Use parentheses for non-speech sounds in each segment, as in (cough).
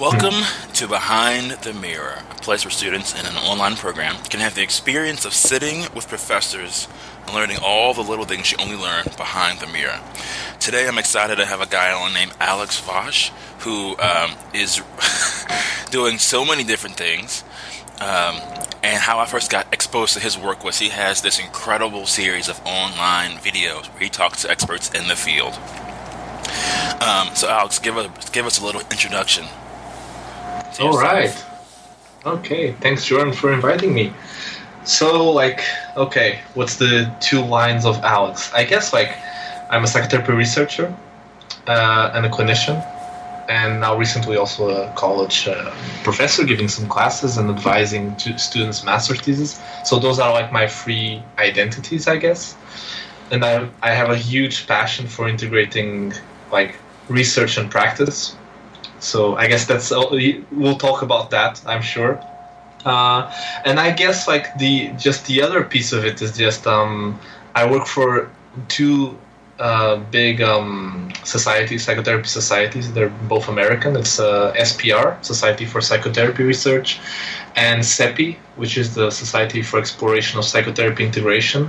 Welcome to Behind the Mirror, a place where students in an online program can have the experience of sitting with professors and learning all the little things you only learn behind the mirror. Today, I'm excited to have a guy on named Alex Vaz, who um, is (laughs) doing so many different things. Um, and how I first got exposed to his work was he has this incredible series of online videos where he talks to experts in the field. Um, so, Alex, give us give us a little introduction. All right. Okay. Thanks, Jordan, for inviting me. So, like, okay, what's the two lines of Alex? I guess, like, I'm a psychotherapy researcher uh, and a clinician, and now recently also a college uh, professor giving some classes and advising to students' master thesis. So, those are like my three identities, I guess. And I, I have a huge passion for integrating, like, research and practice so I guess that's we'll talk about that. I'm sure. Uh, and I guess like the just the other piece of it is just um, I work for two uh, big um, societies, psychotherapy societies. They're both American. It's uh, SPR, Society for Psychotherapy Research, and SEPI, which is the Society for Exploration of Psychotherapy Integration,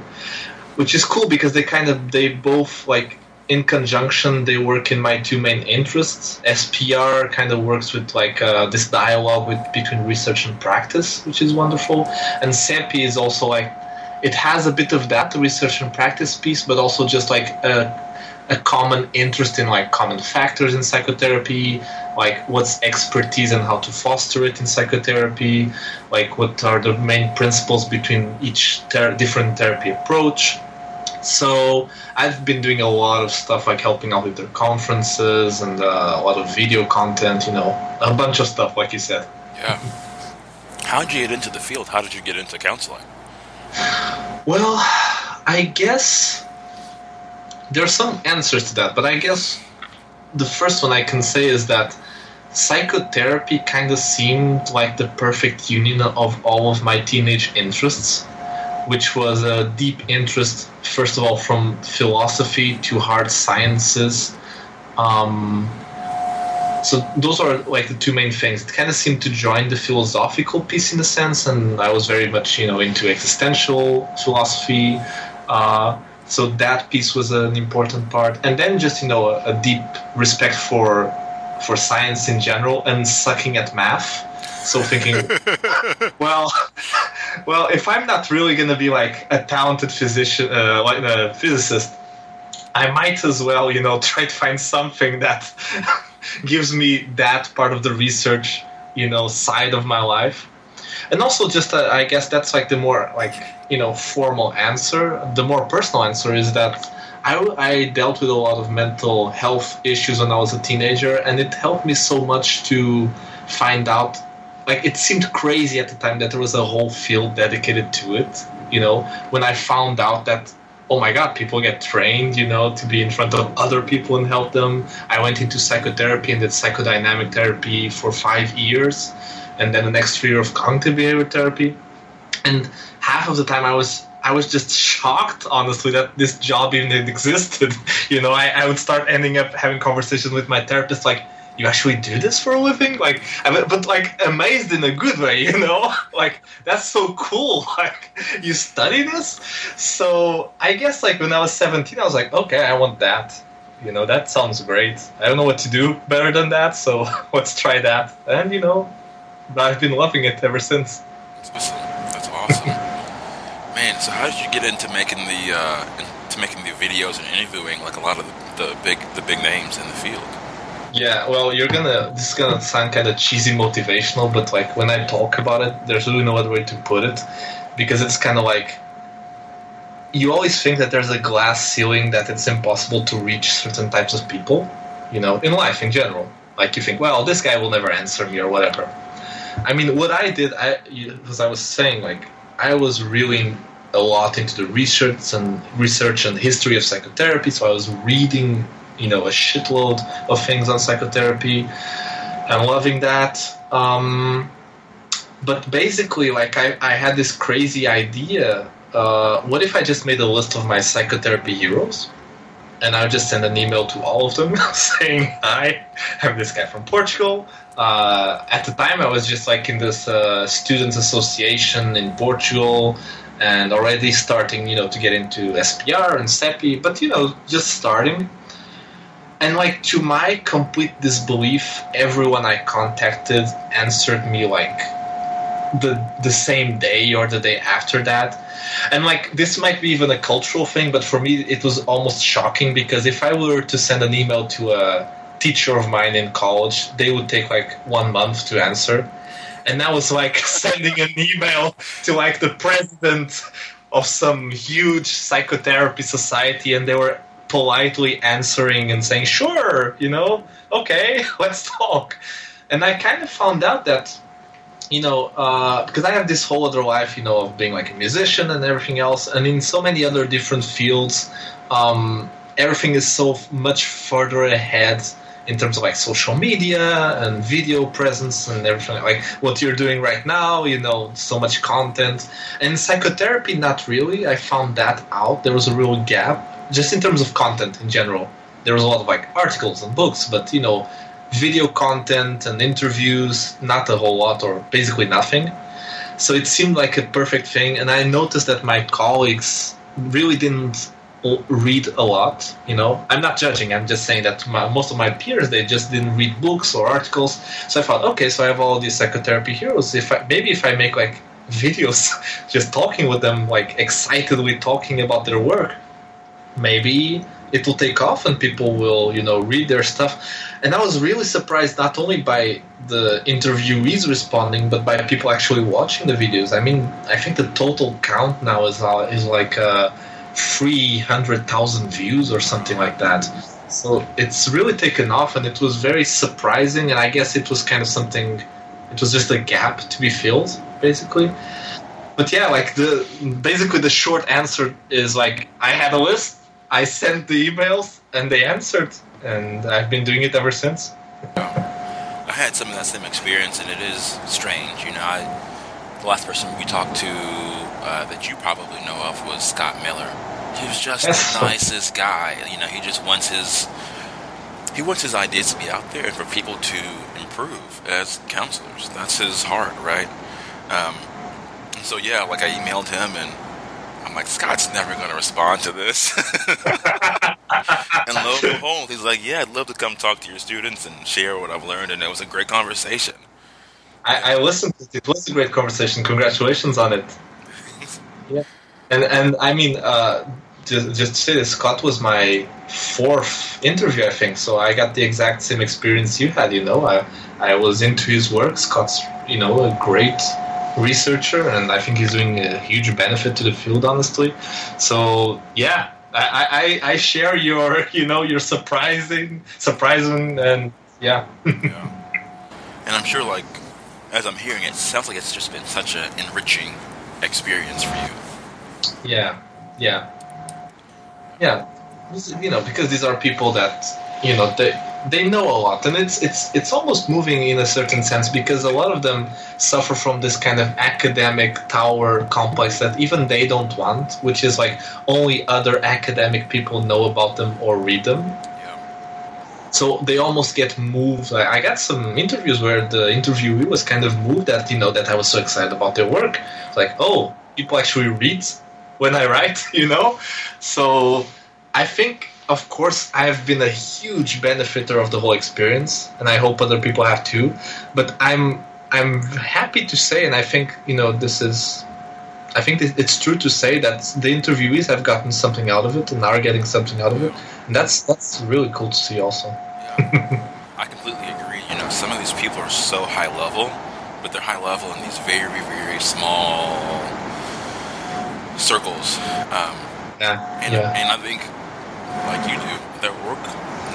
which is cool because they kind of they both like in conjunction they work in my two main interests. Spr kind of works with like uh, this dialogue with between research and practice which is wonderful. And sepi is also like it has a bit of that research and practice piece but also just like a, a common interest in like common factors in psychotherapy like what's expertise and how to foster it in psychotherapy like what are the main principles between each ter- different therapy approach so I've been doing a lot of stuff like helping out with their conferences and uh, a lot of video content, you know, a bunch of stuff, like you said. Yeah. How did you get into the field? How did you get into counseling? Well, I guess there are some answers to that, but I guess the first one I can say is that psychotherapy kind of seemed like the perfect union of all of my teenage interests which was a deep interest, first of all, from philosophy to hard sciences. Um, so those are like the two main things. It kind of seemed to join the philosophical piece in a sense, and I was very much, you know, into existential philosophy. Uh, so that piece was an important part, and then just you know a, a deep respect for for science in general and sucking at math. So thinking, (laughs) well, well, if I'm not really going to be like a talented physician, uh, like a physicist, I might as well, you know, (laughs) try to find something that (laughs) gives me that part of the research, you know, side of my life. And also, just uh, I guess that's like the more like you know formal answer. The more personal answer is that I, I dealt with a lot of mental health issues when I was a teenager, and it helped me so much to find out like it seemed crazy at the time that there was a whole field dedicated to it you know? When i found out that oh my god people get trained you know to be in front of other people and help them. I went into psychotherapy and did psychodynamic therapy for five years and then the next year of cognitive behavior therapy. And half of the time i was I was just shocked, honestly, that this job even existed. (laughs) You know, I, I would start ending up having conversations with my therapist, like, you actually do this for a living? Like but like amazed in a good way you know? (laughs) Like that's so cool. (laughs) Like you study this? So i guess like when i was 17 i was like okay i want that. You know that sounds great. I don't know what to do better than that so (laughs) let's try that. And you know i've been loving it ever since. That's, that's awesome. Man so how did you get into making the uh into making the videos and interviewing like a lot of the, the big the big names in the field yeah, well, you're gonna. This is gonna sound kind of cheesy motivational, but like when I talk about it, there's really no other way to put it, because it's kind of like you always think that there's a glass ceiling that it's impossible to reach certain types of people, you know, in life in general. Like you think, well, this guy will never answer me or whatever. I mean, what I did, I as I was saying, like I was really a lot into the research and research and history of psychotherapy, so I was reading you know a shitload of things on psychotherapy. I'm loving that. Um, but basically, like I, I had this crazy idea. Uh, what if I just made a list of my psychotherapy heroes? And I would just send an email to all of them (laughs) saying, "Hi, I'm this guy from Portugal. Uh, at the time I was just like in this uh, students association in Portugal and already starting, you know, to get into SPR and SEPI, but you know, just starting. And like to my complete disbelief, everyone I contacted answered me like the the same day or the day after that. And like this might be even a cultural thing, but for me it was almost shocking because if I were to send an email to a teacher of mine in college, they would take like one month to answer. And that was like (laughs) sending an email to like the president of some huge psychotherapy society, and they were politely answering and saying, "Sure, you know, okay, (laughs) let's talk." And I kind of found out that, you know, uh, because I have this whole other life, you know, of being like a musician and everything else, and in so many other different fields, um, everything is so much further ahead in terms of like social media and video presence and everything like what you're doing right now you know so much content. And psychotherapy not really. I found that out. There was a real gap just in terms of content in general there was a lot of like articles and books but you know video content and interviews not a whole lot or basically nothing. So it seemed like a perfect thing and i noticed that my colleagues really didn't read a lot you know? I'm not judging i'm just saying that my, most of my peers they just didn't read books or articles. So i thought okay so i have all these psychotherapy heroes. If i maybe if i make like (laughs) videos just talking with them like excitedly talking about their work maybe it will take off and people will you know read their stuff and i was really surprised not only by the interviewees responding but by people actually watching the videos i mean i think the total count now is uh, is like uh, 300,000 views or something like that. So it's really taken off, and it was very surprising. And I guess it was kind of something. It was just a gap to be filled, basically. But yeah, like the basically the short answer is like I had a list, I sent the emails, and they answered, and I've been doing it ever since. I had some of that same experience, and it is strange. You know, I, the last person we talked to uh, that you probably know of was Scott Miller. He was just the (laughs) nicest guy. You know, he just wants his he wants his ideas to be out there and for people to improve as counselors. That's his heart, right? Um, so yeah, like I emailed him and I'm like, Scott's never going to respond to this. (laughs) and lo and (laughs) behold, he's like, yeah, I'd love to come talk to your students and share what I've learned, and it was a great conversation. I, I listened. It was a great conversation. Congratulations on it. (laughs) yeah, and and I mean, uh, just, just to say this, Scott was my fourth interview, I think. So I got the exact same experience you had. You know, I I was into his work. Scott's, you know, a great researcher, and I think he's doing a huge benefit to the field, honestly. So yeah, I, I, I share your, (laughs) you know, your surprising, surprising, and yeah. (laughs) yeah. And I'm sure, like, as I'm hearing it, it sounds like it's just been such an enriching experience for you. Yeah, yeah, yeah. You know, because these are people that you know they they know a lot, and it's it's it's almost moving in a certain sense because a lot of them suffer from this kind of academic tower complex that even they don't want, which is like only other academic people know about them or read them so they almost get moved. I got some interviews where the interviewee was kind of moved that you know that I was so excited about their work. It's like, oh, people actually read when I write, (laughs) you know. So I think, of course, I have been a huge benefiter of the whole experience, and I hope other people have too. But I'm I'm happy to say, and I think you know this is. I think it's true to say that the interviewees have gotten something out of it and are getting something out of it and that's that's really cool to see also. Yeah. I completely agree. You know, some of these people are so high level, but they're high level in these very, very small circles. Um, yeah. And, yeah. and I think, like you do, their work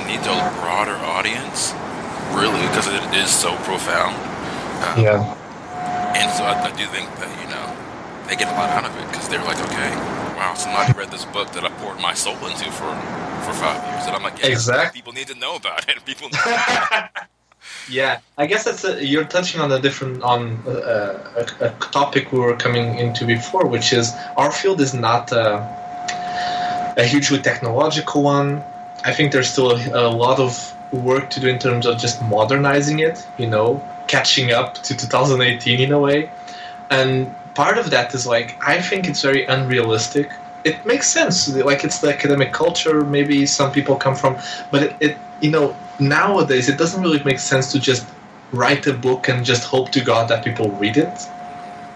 needs a broader audience, really, because it is so profound. Um, yeah. And so I, I do think that, you know, they get a lot out of it because they're like, okay, wow, somebody read this book that I poured my soul into for for five years, and I'm like, yeah, exactly. People need to know about it. (laughs) People. (laughs) yeah, I guess that's a, you're touching on a different on uh, a, a, topic we were coming into before, which is our field is not a, a hugely technological one. I think there's still a, a lot of work to do in terms of just modernizing it, you know, catching up to 2018 in a way. And part of that is like, I think it's very unrealistic. It makes sense. Like, it's the academic culture, maybe some people come from, but it, it you know, nowadays it doesn't really make sense to just write a book and just hope to God that people read it,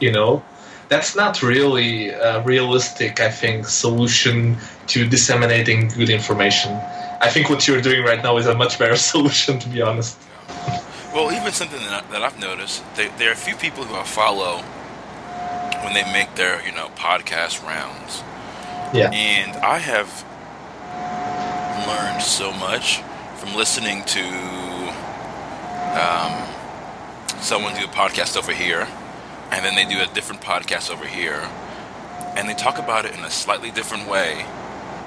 you know? That's not really a realistic, I think, solution to disseminating good information. I think what you're doing right now is a much better (laughs) solution, to be honest. Well, even something that, I've noticed, there are a few people who I follow when they make their, you know, podcast rounds. Yeah. And I have learned so much from listening to um, someone do a podcast over here, and then they do a different podcast over here, and they talk about it in a slightly different way.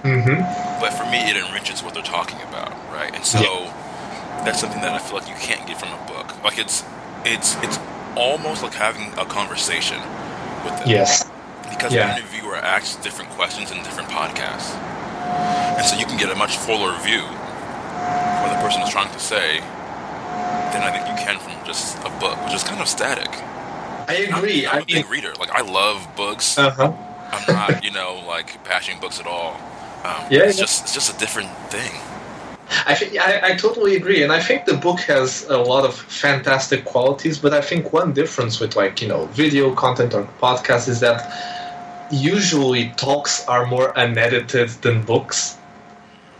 Mm-hmm. But for me, it enriches what they're talking about, right? And so Yeah. that's something that I feel like you can't get from a book. Like it's it's it's almost like having a conversation with them. Yes. Because Yeah. an interviewer asks different questions in different podcasts. And so you can get a much fuller view of what the person is trying to say than I think you can from just a book, which is kind of static. I agree. I'm-. I'm, I a reader. Like I love books. uh huh. I'm not, you know, like bashing books at all. Um, Yeah, it's yeah. just it's just a different thing. I think I, I totally agree, and I think the book has a lot of fantastic qualities. But I think one difference with like you know video content or podcasts is that usually talks are more unedited than books,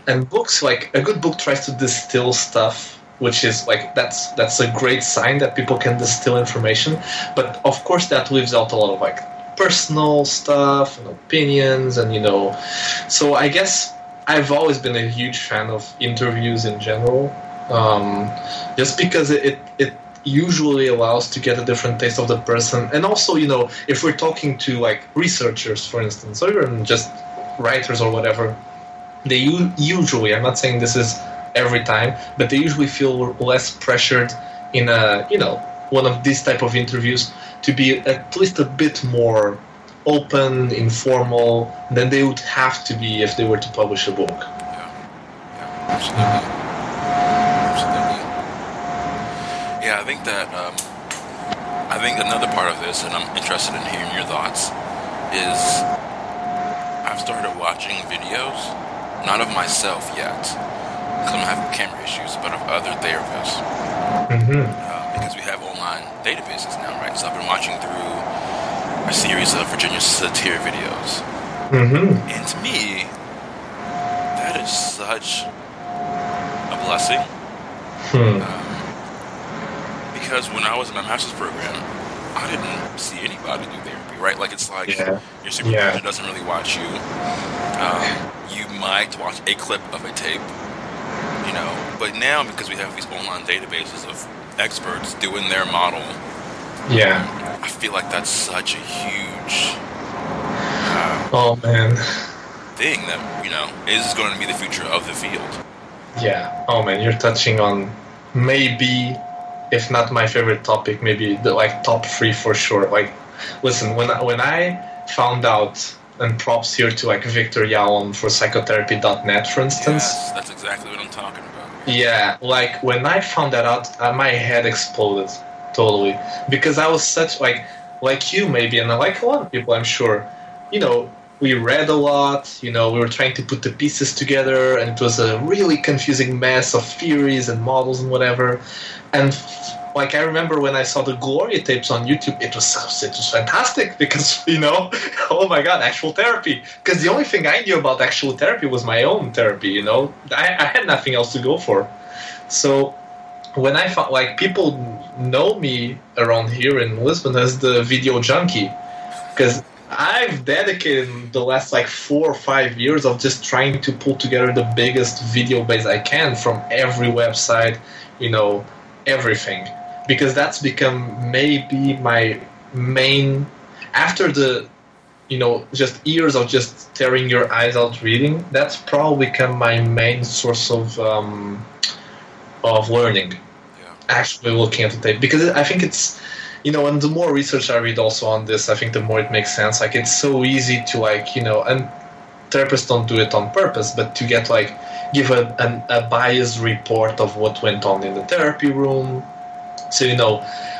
and books like a good book tries to distill stuff, which is like that's that's a great sign that people can distill information. But of course, that leaves out a lot of like personal stuff and opinions, and you know, so I guess I've always been a huge fan of interviews in general, um, just because it, it it usually allows to get a different taste of the person, and also you know if we're talking to like researchers, for instance, or even just writers or whatever, they u- usually I'm not saying this is every time, but they usually feel less pressured in a you know one of these type of interviews to be at least a bit more open, informal than they would have to be if they were to publish a book. Yeah, yeah, absolutely, absolutely. Yeah, I think that um, I think another part of this, and I'm interested in hearing your thoughts, is I've started watching videos, not of myself yet, because I'm having camera issues, but of other therapists, Mm-hmm. uh, because we have online databases now, right? So I've been watching through a series of Virginia Satir videos. Mm-hmm. And to me, that is such a blessing. Hmm. Um, because when I was in my master's program, I didn't see anybody do therapy, right? Like it's like Yeah. your supervisor Yeah. doesn't really watch you. Um, you might watch a clip of a tape, you know. But now because we have these online databases of experts doing their model, Yeah. I feel like that's such a huge uh, Oh man. thing that you know is going to be the future of the field. Yeah. Oh man, you're touching on maybe, if not my favorite topic, maybe the like top three for sure. Like, listen, when I, when I found out, and props here to like Victor Yalom for psychotherapy.net, for instance. Yes, that's exactly what I'm talking about. Yeah, like when I found that out, uh, my head exploded totally because I was such like like you maybe, and like a lot of people, I'm sure. You know, we read a lot. You know, we were trying to put the pieces together, and it was a really confusing mess of theories and models and whatever. And like I remember when I saw the Gloria tapes on YouTube, it was it was fantastic because (laughs) you know, (laughs) oh my god, actual therapy. Because the only thing I knew about actual therapy was my own therapy. You know, I, I had nothing else to go for. So when I found like people know me around here in Lisbon as the video junkie, because I've dedicated the last like four or five years of just trying to pull together the biggest video base I can from every website, you know, everything. Because that's become maybe my main after the you know just years of just tearing your eyes out reading that's probably become my main source of um, of learning Yeah. actually looking at the tape because I think it's you know and the more research I read also on this I think the more it makes sense like it's so easy to like you know and therapists don't do it on purpose but to get like give a, an, a biased report of what went on in the therapy room. So you know,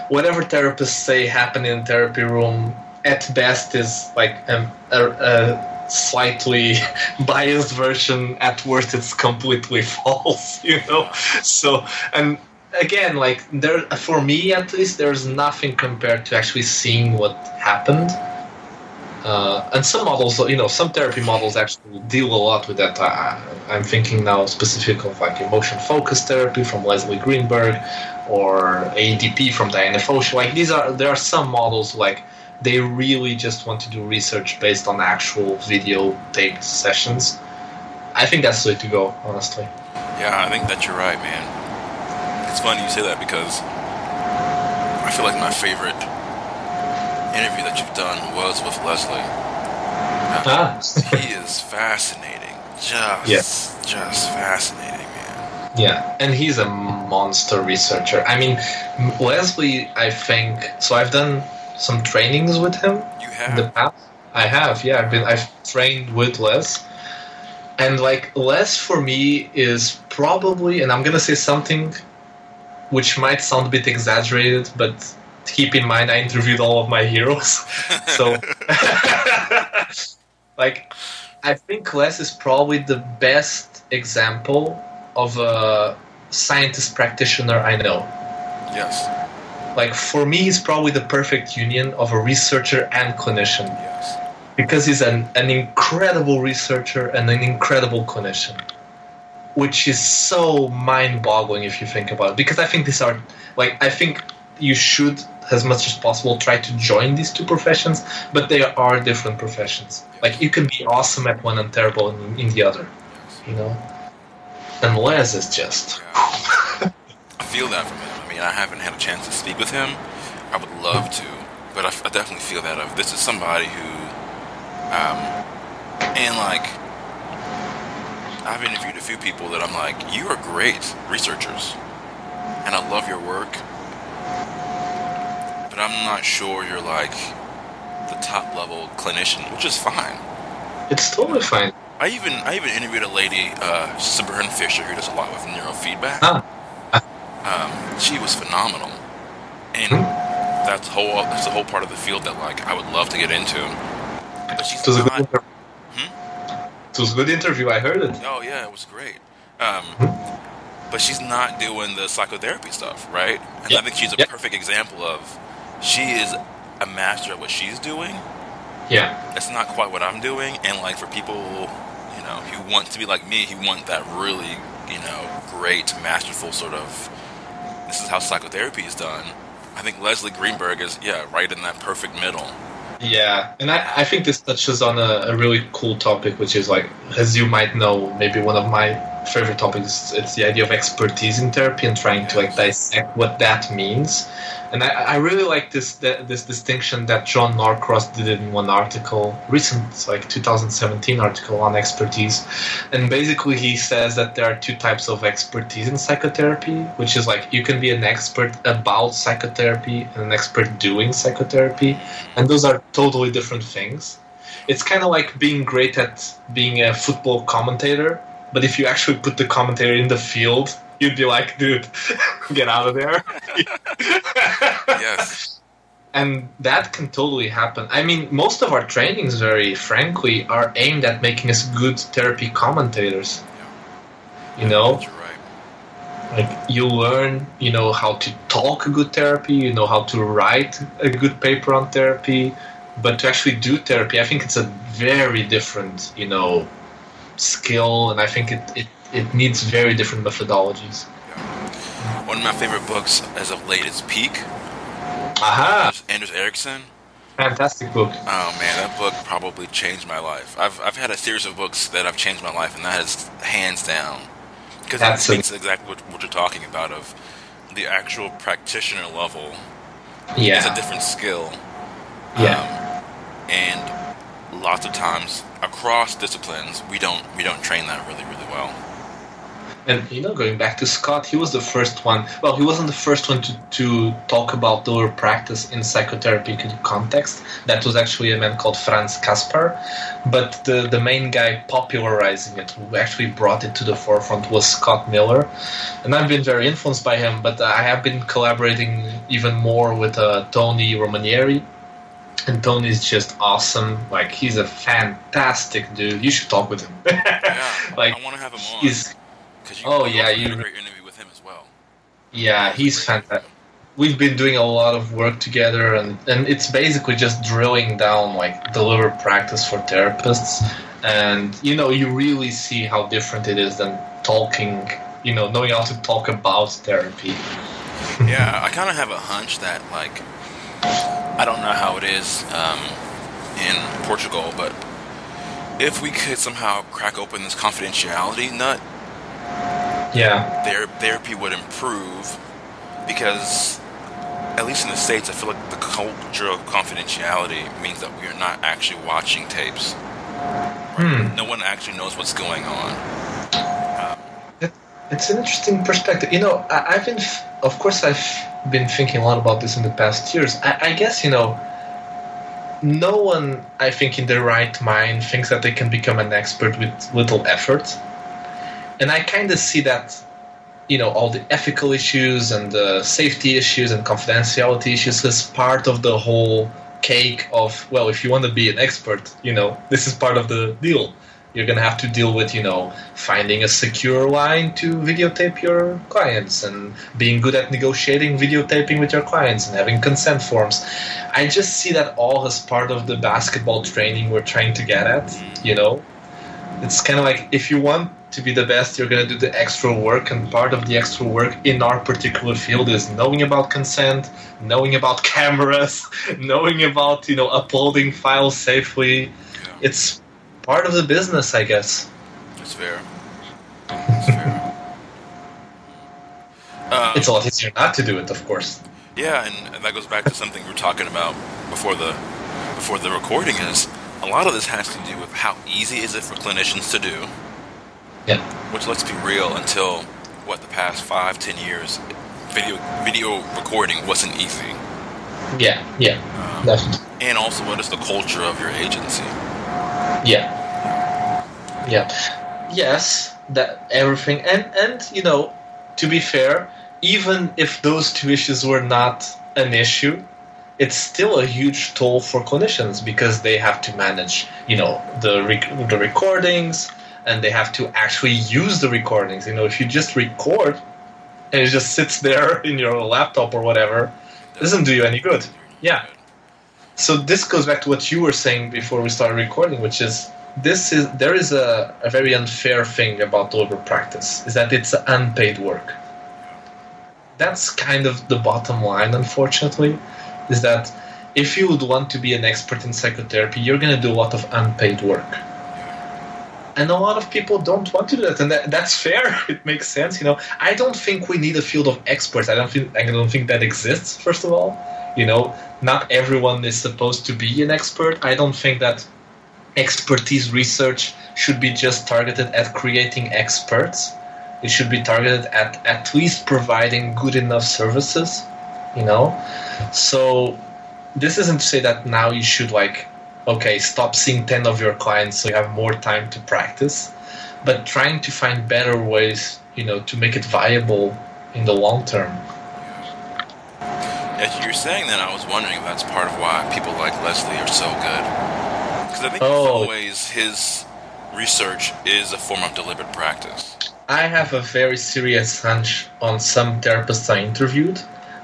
whatever therapists say happen in therapy room at best is like a, a, a slightly (laughs) biased version. At worst, it's completely (laughs) false. You know, so and again, like there for me at least, there's nothing compared to actually seeing what happened. Uh, and some models, you know, some therapy models actually deal a lot with that. I, I'm thinking now specific of like emotion focused therapy from Leslie Greenberg, or AEDP from Diana Fosha. Like these are there are some models like they really just want to do research based on actual video taped sessions. I think that's the way to go, honestly. Yeah, I think that you're right, man. It's funny you say that because I feel like my favorite interview that you've done was with Leslie. Ah. he is fascinating. Just, Yes. just fascinating, man. Yeah, and he's a monster researcher. I mean, Leslie, I think. So I've done some trainings with him You in the past. I have, yeah. I've been, I've trained with Les, and like Les for me is probably, and I'm gonna say something which might sound a bit exaggerated, but keep in mind I interviewed all of my heroes, (laughs) so (laughs) like I think Les is probably the best example of a scientist practitioner I know. Yes, Like for me, he's probably the perfect union of a researcher and clinician yes. because he's an, an incredible researcher and an incredible clinician, which is so mind-boggling if you think about it. Because I think these are like I think you should, as much as possible, try to join these two professions, but they are different professions. Like you can be awesome at one and terrible in, in the other, you know. And Les is just (laughs) I feel that from him. I mean, I haven't had a chance to speak with him. I would love to, but I definitely feel that of this is somebody who, um, and like, I've interviewed a few people that I'm like, you are great researchers, and I love your work, but I'm not sure you're like the top level clinician, which is fine. it's totally fine. I even I even interviewed a lady, uh, Sebern Fisher, who does a lot with neurofeedback. Ah. Um, she was phenomenal, and Hmm. that's whole that's the whole part of the field that like I would love to get into. But she's It was a good not. interview. Hmm? It was a good interview. I heard it. Oh yeah, it was great. Um, but she's not doing the psychotherapy stuff, right? And I think she's a Yeah. perfect example of she is a master at what she's doing. Yeah. It's not quite what I'm doing, and like for people, you know, he wants to be like me, He want that really, you know, great, masterful sort of. This is how psychotherapy is done. I think Leslie Greenberg is, yeah, right in that perfect middle. Yeah, and I, I think this touches on a, a really cool topic, which is like, as you might know, maybe one of my favorite topics. It's the idea of expertise in therapy and trying to like dissect what that means. And I, I really like this th- this distinction that John Norcross did in one article, recent like 2017 article on expertise, and basically he says that there are two types of expertise in psychotherapy, which is like you can be an expert about psychotherapy and an expert doing psychotherapy, and those are totally different things. It's kind of like being great at being a football commentator, but if you actually put the commentator in the field, you'd be like, dude, (laughs) get out of there. (laughs) Yes. and that can totally happen. I mean, most of our trainings, very frankly, are aimed at making us good therapy commentators. You know, like you learn, you know, how to talk a good therapy, you know, how to write a good paper on therapy, but to actually do therapy, I think it's a very different, you know, skill, and I think it it, it needs very different methodologies. One of my favorite books as of late is Peak. Aha, Anders Ericsson. fantastic book. Oh man, that book probably changed my life. I've I've had a series of books that have changed my life, and that is hands down because a- speaks exactly what, what you're talking about of the actual practitioner level. yeah. It's a different skill. yeah, Um, and lots of times across disciplines, we don't we don't train that really really well. And you know, going back to Scott, he was the first one. Well, he wasn't the first one to, to talk about deliberate practice in psychotherapy context. That was actually a man called Franz Caspar. But the, the main guy popularizing it, who actually brought it to the forefront, was Scott Miller. And I've been very influenced by him, but I have been collaborating even more with uh, Tony Rousmaniere. And Tony's just awesome. Like he's a fantastic dude. You should talk with him. yeah, (laughs) like I want to have him on. he's Because you Oh, yeah, you- a great interview with him as well. Yeah, he's fantastic. We've been doing a lot of work together, and, and it's basically just drilling down like deliberate practice for therapists. And you know, you really see how different it is than talking. You know, knowing how to talk about therapy. yeah, (laughs) I kind of have a hunch that like I don't know how it is um, in Portugal, but if we could somehow crack open this confidentiality nut, Yeah, their therapy would improve because at least in the states, I feel like the culture of confidentiality means that we are not actually watching tapes. Hmm. No one actually knows what's going on. it's an interesting perspective. You know, I, I've been, of course, I've been thinking a lot about this in the past years. I, I guess you know, no one, I think, in their right mind thinks that they can become an expert with little effort. And I kind of see that, you know, all the ethical issues and the safety issues and confidentiality issues as part of the whole cake of, well, if you want to be an expert, you know, this is part of the deal. You're going to have to deal with, you know, finding a secure line to videotape your clients and being good at negotiating videotaping with your clients and having consent forms. I just see that all as part of the basketball training we're trying to get at, mm. you know? It's kind of like if you want to be the best, you're going to do the extra work, and part of the extra work in our particular field is knowing about consent, knowing about (laughs) cameras, knowing about, you know, uploading files safely. It's part of the business, I guess. it's fair. It's fair. Um, It's a lot easier not to do it, of course. Yeah, and that goes back to something we were talking about before the before the recording. Is a lot of this has to do with how easy is it for clinicians to do. Yeah. Which let's be real, until what the past five, ten years, video video recording wasn't easy. Yeah, yeah, Um, definitely. and also, what is the culture of your agency? Yeah. Yeah. Yes, that everything and and you know, to be fair, even if those two issues were not an issue, it's still a huge toll for clinicians because they have to manage, you know, the rec- the recordings and they have to actually use the recordings. You know, if you just record and it just sits there (laughs) in your laptop or whatever, it doesn't do you any good. Yeah. So this goes back to what you were saying before we started recording, which is this is there is a, a very unfair thing about deliberate practice is that it's unpaid work. That's kind of the bottom line, unfortunately, is that if you would want to be an expert in psychotherapy, you're going to do a lot of unpaid work. And a lot of people don't want to do that, and that, that's fair. (laughs) It makes sense, you know. I don't think we need a field of experts. I don't think I don't think that exists. First of all, you know, not everyone is supposed to be an expert. I don't think that expertise research should be just targeted at creating experts. It should be targeted at at least providing good enough services, you know. So this isn't to say that now you should like okay, stop seeing 10 of your clients so you have more time to practice, but trying to find better ways, you know, to make it viable in the long term. As you're saying that, I was wondering if that's part of why people like Leslie are so good. Because I think in Oh. some ways his research is a form of deliberate practice. I have a very serious hunch on some therapists I interviewed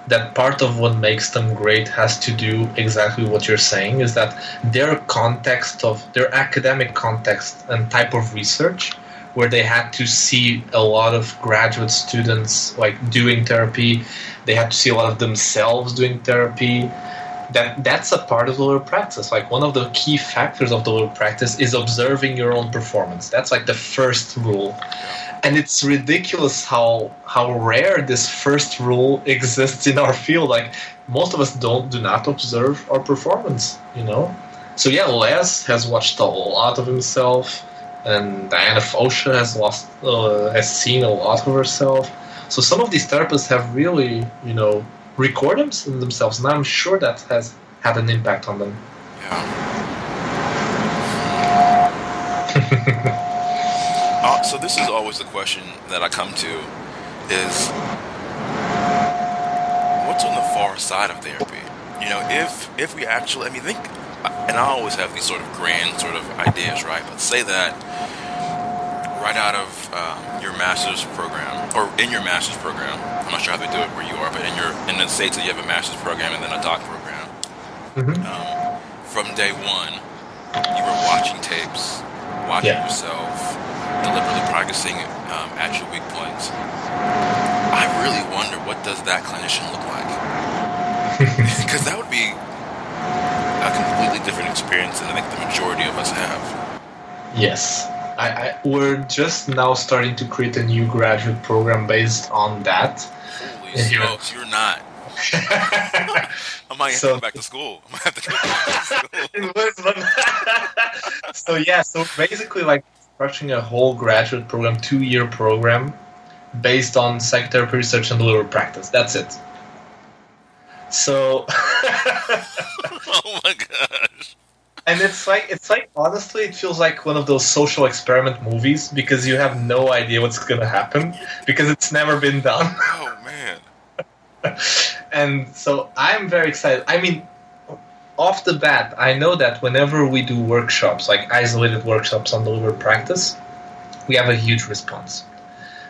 that part of what makes them great has to do exactly what you're saying is that their context of their academic context and type of research where they had to see a lot of graduate students like doing therapy. They had to see a lot of themselves doing therapy. That that's a part of the little practice. Like one of the key factors of the little practice is observing your own performance. That's like the first rule. And it's ridiculous how how rare this first rule exists in our field. Like most of us don't do not observe our performance you know? So yeah les has watched a lot of himself and Diana Fosha has lost uh, has seen a lot of herself. So some of these therapists have really, you know, recorded themselves, and I'm sure that has had an impact on them. Yeah. (laughs) uh, so this is always the question that I come to is what's on the far side of therapy? You know, if if we actually, I mean, think, and I always have these sort of grand sort of ideas, right? But say that right out of uh, your master's program or in your master's program. I'm not sure how they do it where you are, but in your in the states that you have a master's program and then a doc program. Mhm. Um, from day one, you were watching tapes, watching Yeah. yourself, deliberately practicing um, at your weak points. I really wonder what does that clinician look like? (laughs) Because that would be completely different experience than I think the majority of us have. Yes. I, I, we're just now starting to create a new graduate program based on that. Holy smokes, you're not. (laughs) I might have So- to go back to school. I might have to go back to school. (laughs) So yeah, so basically like structuring a whole graduate program, two year program, based on psychotherapy research and deliberate practice. That's it. So (laughs) oh my gosh. and it's like it's like honestly it feels like one of those social experiment movies because you have no idea what's gonna happen because it's never been done. (laughs) Oh man. and so I'm very excited. I mean, off the bat, I know that whenever we do workshops, like isolated workshops on deliberate practice, we have a huge response.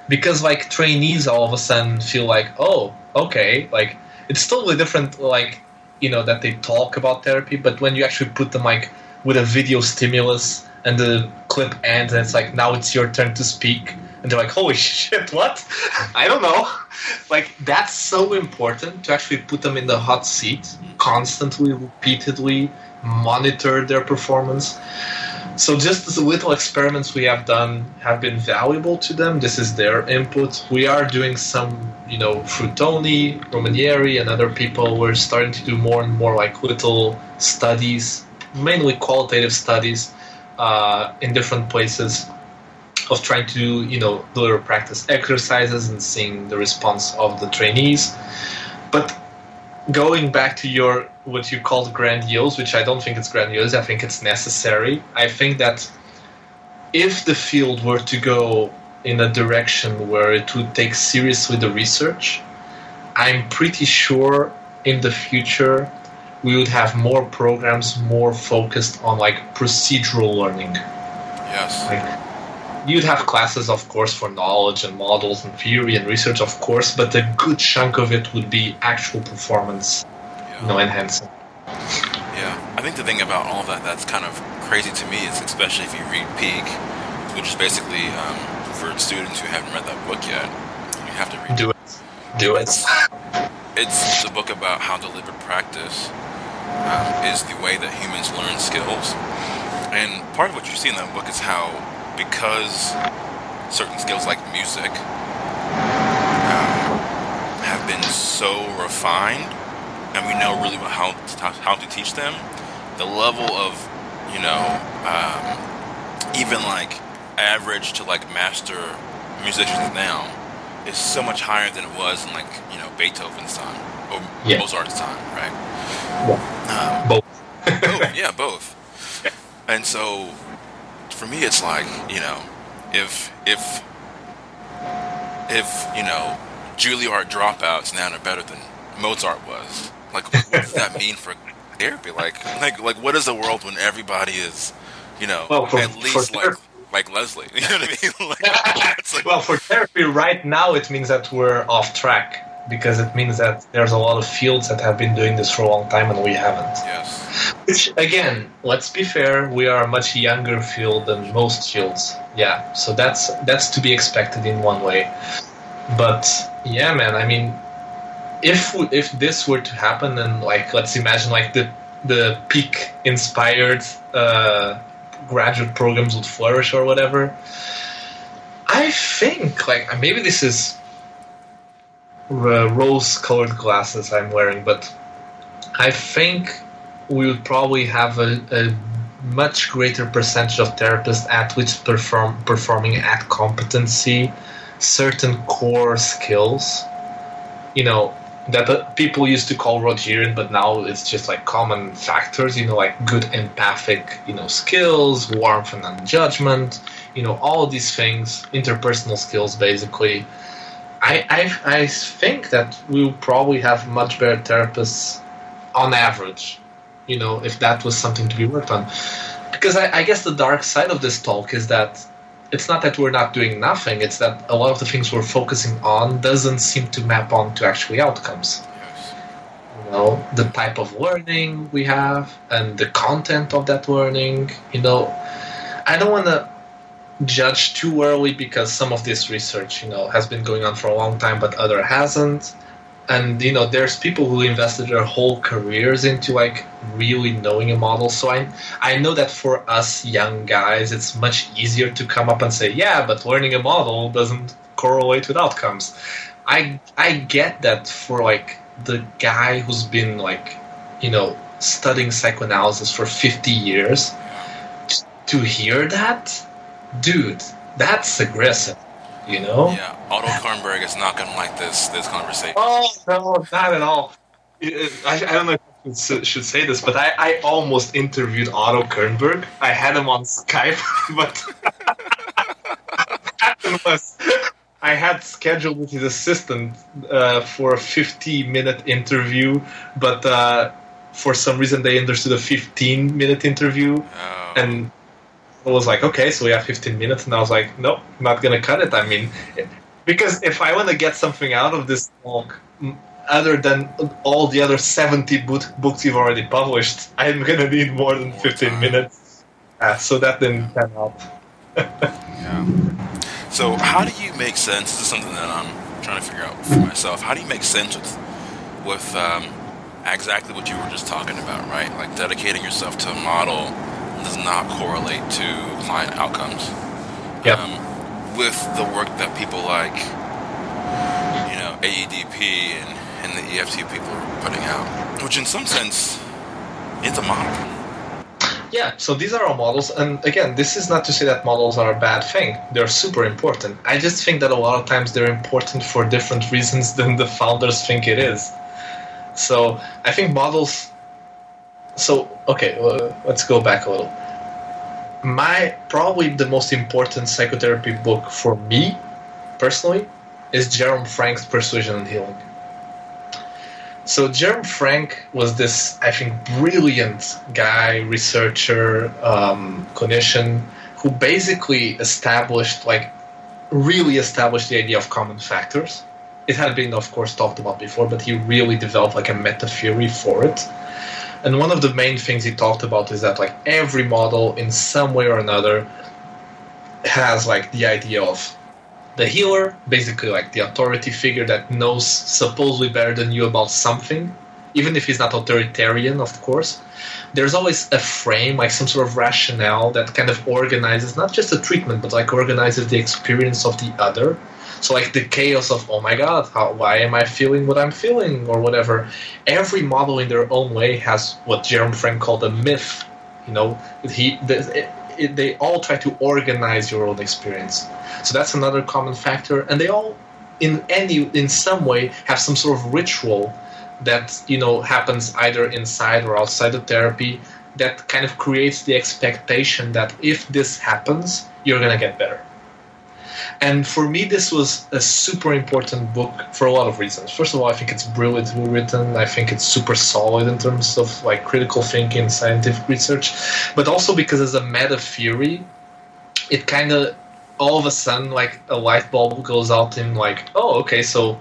Because like trainees all of a sudden feel like, oh, okay, like it's totally different, like you know that they talk about therapy, but when you actually put them like with a video stimulus and the clip ends, and it's like now it's your turn to speak, and they're like, holy (laughs) shit, what? I don't know. (laughs) Like that's so important to actually put them in the hot seat constantly, repeatedly, monitor their performance. So just the little experiments we have done have been valuable to them. This is their input. We are doing some, you know, Frutoni, Rousmaniere, and other people. We're starting to do more and more like little studies, mainly qualitative studies, uh, in different places of trying to, you know, deliberate practice exercises and seeing the response of the trainees. But going back to your what you called grandiose, which I don't think it's grandiose, I think it's necessary. I think that if the field were to go in a direction where it would take seriously the research, I'm pretty sure in the future we would have more programs more focused on like procedural learning. Yes. Like you'd have classes of course for knowledge and models and theory and research of course, but a good chunk of it would be actual performance Yeah. know, enhancing. Yeah, I think the thing about all of that that's kind of crazy to me is, especially if you read Peak, which is basically um, for students who haven't read that book yet, you have to read. Do it. Do it. It's the book about how deliberate practice um, is the way that humans learn skills, and part of what you see in that book is how because certain skills like music um, have been so refined and we know really well how to, how to teach them, the level of, you know, um, even like average to like master musicians now is so much higher than it was in like, you know, Beethoven's time or Yeah. Mozart's time, right? Um, Both. both, (laughs) yeah, both. And so, for me, it's like you know, if if if you know, Juilliard dropouts now are better than Mozart was. Like, what does that mean for therapy? Like, like, like, what is a world when everybody is, you know, Well, for- at least like like Leslie? (laughs) You know what I mean? Like, (laughs) like, well, for therapy right now, it means that we're off track because it means that there's a lot of fields that have been doing this for a long time and we haven't. yes, Which, again, let's be fair, we are a much younger field than most fields. Yeah, so that's that's to be expected in one way. But yeah, man, I mean, if if this were to happen, and like let's imagine like the the peak inspired uh, graduate programs would flourish or whatever. I think like maybe this is uh, rose-colored glasses I'm wearing, but I think we would probably have a, a much greater percentage of therapists at which perform performing at competency certain core skills. You know that people used to call Rogerian, but now it's just like common factors. You know, like good empathic, you know, skills, warmth and non-judgment. You know, all these things, interpersonal skills, basically. I, I, I think that we'll probably have much better therapists on average, you know, if that was something to be worked on. Because I, I guess the dark side of this talk is that it's not that we're not doing nothing, it's that a lot of the things we're focusing on doesn't seem to map on to actually outcomes. You know, the type of learning we have and the content of that learning, you know. I don't want to judge too early because some of this research, you know, has been going on for a long time, but other hasn't. And you know, there's people who invested their whole careers into like really knowing a model. So I I know that for us young guys, it's much easier to come up and say, yeah, but learning a model doesn't correlate with outcomes. I I get that for like the guy who's been like, you know, studying psychoanalysis for 50 years to hear that dude, that's aggressive. You know? Yeah, Otto Kernberg is not gonna like this this conversation. Oh no, not at all. I, I don't know if I should say this, but I, I almost interviewed Otto Kernberg. I had him on Skype, (laughs) but (laughs) was I had scheduled with his assistant uh, for a 50 minute interview, but uh, for some reason they understood a 15 minute interview, Oh. and I was like, okay, so we have 15 minutes, and I was like, nope, not gonna cut it. I mean, because if I want to get something out of this talk, other than all the other 70 book, books you've already published, I'm gonna need more than 15 time. minutes. Uh, so that didn't pan out. (laughs) Yeah. So, how do you make sense? This is something that I'm trying to figure out for myself. How do you make sense with, with um, exactly what you were just talking about, right? Like dedicating yourself to a model does not correlate to client outcomes. Yep. Um, with the work that people like, you know, AEDP and, and the EFT people are putting out, which in some sense, it's a model. Yeah, so these are all models, and again, this is not to say that models are a bad thing. They're super important. I just think that a lot of times they're important for different reasons than the founders think it is. So I think models. So okay, well, let's go back a little. My probably the most important psychotherapy book for me, personally, is Jerome Frank's Persuasion and Healing. So Jerome Frank was this, I think, brilliant guy, researcher, um, clinician, who basically established, like, really established the idea of common factors. It had been, of course, talked about before, but he really developed like a meta theory for it. And one of the main things he talked about is that like every model, in some way or another, has like the idea of the healer, basically like the authority figure that knows supposedly better than you about something, even if he's not authoritarian, of course. There's always a frame, like some sort of rationale that kind of organizes not just the treatment, but like organizes the experience of the other. So like the chaos of oh my god, how, why am I feeling what I'm feeling or whatever. Every model in their own way has what Jerome Frank called a myth. You know, he the, it, it, they all try to organize your own experience. So that's another common factor, and they all, in any in some way, have some sort of ritual that you know happens either inside or outside of therapy that kind of creates the expectation that if this happens, you're gonna get better. And for me, this was a super important book for a lot of reasons. First of all, I think it's brilliantly written. I think it's super solid in terms of like critical thinking, scientific research, but also because as a meta theory, it kind of all of a sudden like a light bulb goes out in like, oh, okay, so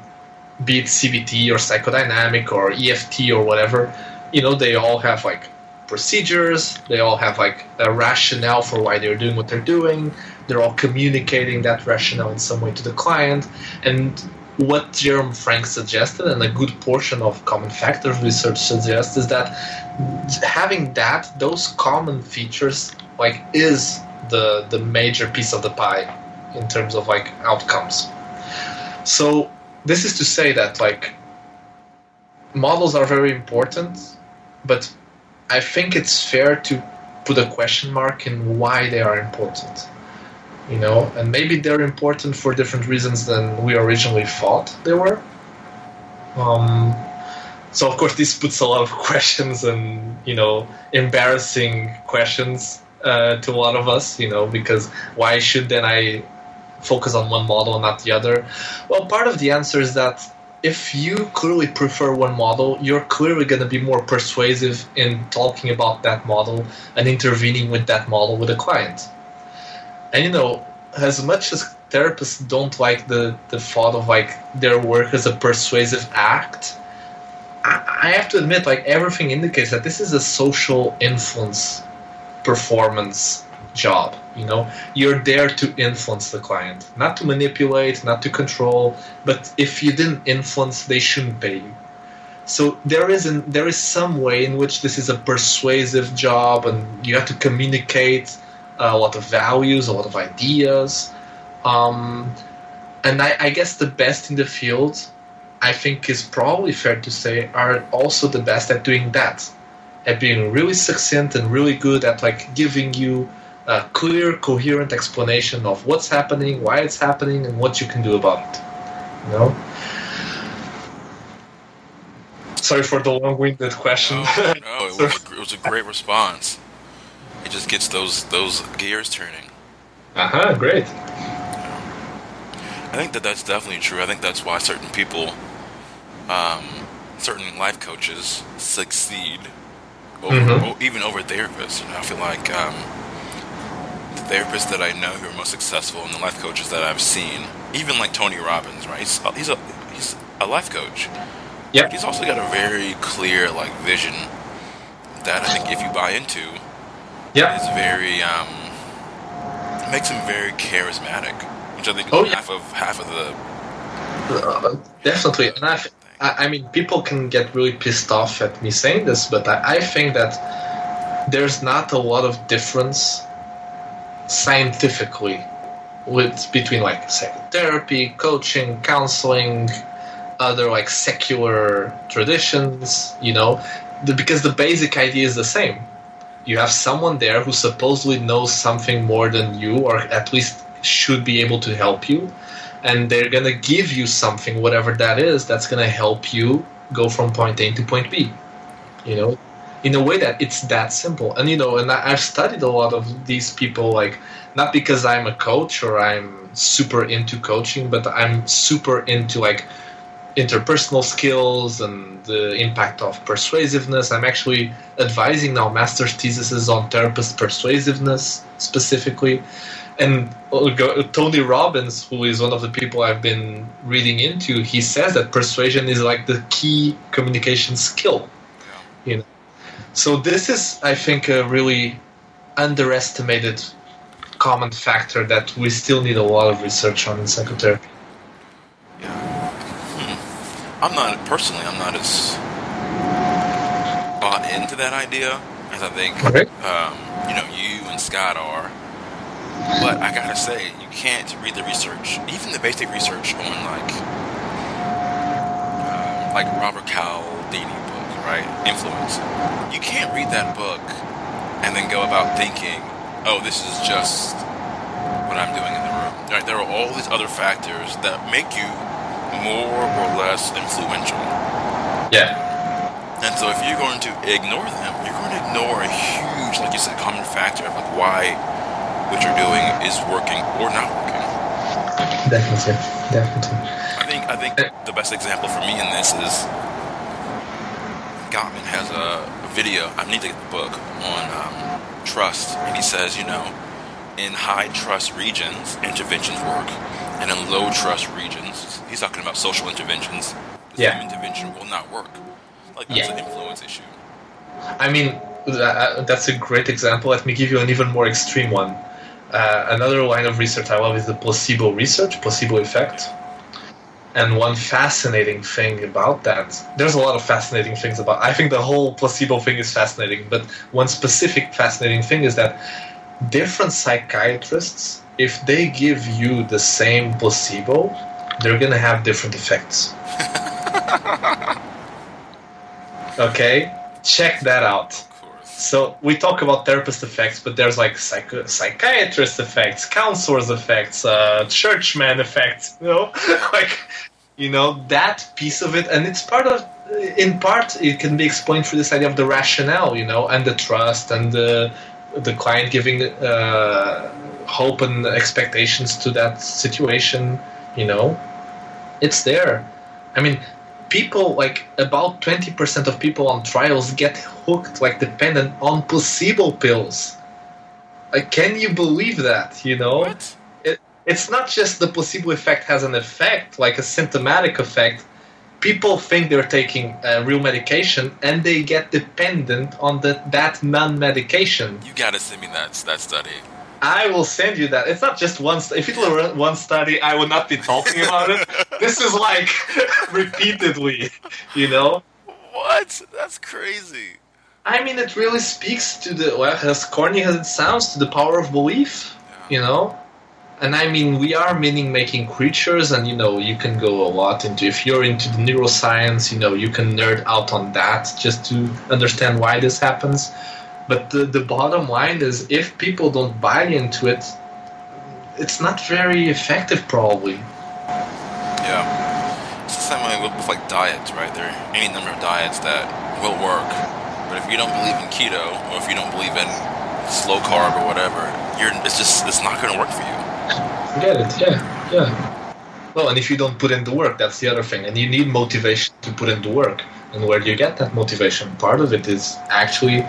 be it CBT or psychodynamic or EFT or whatever, you know, they all have like procedures. They all have like a rationale for why they're doing what they're doing. They're all communicating that rationale in some way to the client. And what Jerome Frank suggested, and a good portion of common factors research suggests, is that having that, those common features, like, is the the major piece of the pie in terms of like outcomes. So this is to say that like models are very important, but I think it's fair to put a question mark in why they are important. You know, and maybe they're important for different reasons than we originally thought they were. Um, so of course this puts a lot of (laughs) questions and you know embarrassing questions uh, to a lot of us. You know, because why should then I focus on one model and not the other? Well, part of the answer is that if you clearly prefer one model, you're clearly going to be more persuasive in talking about that model and intervening with that model with a client. And you know, as much as therapists don't like the, the thought of like their work as a persuasive act, I, I have to admit, like everything indicates that this is a social influence performance job. You know, you're there to influence the client, not to manipulate, not to control. But if you didn't influence, they shouldn't pay you. So there is an, there is some way in which this is a persuasive job, and you have to communicate a lot of values, a lot of ideas. Um, and I, I guess the best in the field, I think, is probably fair to say, are also the best at doing that, at being really succinct and really good at like giving you a clear, coherent explanation of what's happening, why it's happening, and what you can do about it. You know. Sorry for the long-winded question. No, no it, was a, (laughs) it was a great response. It just gets those those gears turning. Uh huh. Great. I think that that's definitely true. I think that's why certain people, um, certain life coaches succeed over, Mhm. even over therapists. You know, I feel like um, the therapists that I know who are most successful and the life coaches that I've seen, even like Tony Robbins, right? He's, he's a he's a life coach. Yep. He's also got a very clear like vision that I think if you buy into, Yeah. is very um, makes him very charismatic, which I think is Oh, yeah. half of half of the Uh, definitely, and I, I I mean, people can get really pissed off at me saying this, but I, I think that there's not a lot of difference scientifically with between like psychotherapy, coaching, counseling, other like secular traditions. You know, the, because the basic idea is the same. You have someone there who supposedly knows something more than you, or at least should be able to help you and they're gonna give you something, whatever that is, that's gonna help you go from point A to point B. You know, in a way that it's that simple. And you know, and I've studied a lot of these people, like not because I'm a coach or I'm super into coaching, but I'm super into like interpersonal skills and the impact of persuasiveness. I'm actually advising now master's theses on therapist persuasiveness specifically. And uh, Tony Robbins, who is one of the people I've been reading into, he says that persuasion is like the key communication skill. You know, so this is, I think, a really underestimated common factor that we still need a lot of research on in psychotherapy. yeah. I'm not personally. I'm not as bought into that idea as I think Okay. um, you know you and Scott are. But I gotta say, you can't read the research, even the basic research on like uh, like Robert Cialdini book, right? Influence. You can't read that book and then go about thinking, oh, this is just what I'm doing in the room. Right? There are all these other factors that make you more or less influential. Yeah. And so if you're going to ignore them, you're going to ignore a huge, like you said, common factor of like why what you're doing is working or not working. Definitely. Definitely. I think I think the best example for me in this is Gottman has a video. I need to get the book on um, trust, and he says, you know, in high trust regions, interventions work, and in low trust regions, he's talking about social interventions. The Yeah. same intervention will not work. Like that's Yeah. an influence issue. I mean, that's a great example. Let me give you an even more extreme one. Uh, another line of research I love is the placebo research, placebo effect. And one fascinating thing about that, there's a lot of fascinating things about. I think the whole placebo thing is fascinating, but one specific fascinating thing is that different psychiatrists, if they give you the same placebo, they're gonna have different effects. (laughs) okay, check that out So we talk about therapist effects, but there's like psycho- psychiatrist effects, counselors effects, uh, churchman effects. You know, (laughs) like you know that piece of it, and it's part of. In part, it can be explained through this idea of the rationale, you know, and the trust, and the the client giving uh, hope and expectations to that situation. You know, it's there. I mean, people like about 20% of people on trials get hooked like dependent on placebo pills like can you believe that you know it, it's not just the placebo effect has an effect like a symptomatic effect people think they're taking a real medication and they get dependent on the, that non-medication You gotta send me that that study. I will send you that. It's not just one. St- if it were one study, I would not be talking about it. (laughs) this is like (laughs) repeatedly, you know. What? That's crazy. I mean, it really speaks to the well, as corny as it sounds, to the power of belief, you know. And I mean, we are meaning-making creatures, and you know, you can go a lot into. If you're into the neuroscience, you know, you can nerd out on that just to understand why this happens. But the, the bottom line is, if people don't buy into it, it's not very effective, probably. Yeah. It's the same way with, like diets, right? There are any number of diets that will work, but if you don't believe in keto or if you don't believe in slow carb or whatever, you're it's just it's not going to work for you. Get it? Yeah, yeah. Well, and if you don't put in the work, that's the other thing. And you need motivation to put in the work. And where do you get that motivation? Part of it is actually,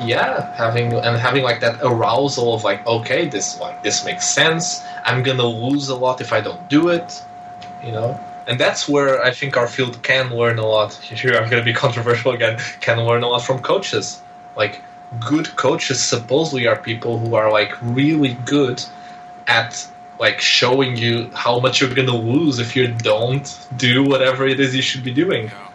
yeah, having and having like that arousal of like, okay, this like this makes sense. I'm gonna lose a lot if I don't do it, you know. And that's where I think our field can learn a lot. (laughs) Here, I'm gonna be controversial again. Can learn a lot from coaches. Like good coaches supposedly are people who are like really good at like showing you how much you're gonna lose if you don't do whatever it is you should be doing. Yeah.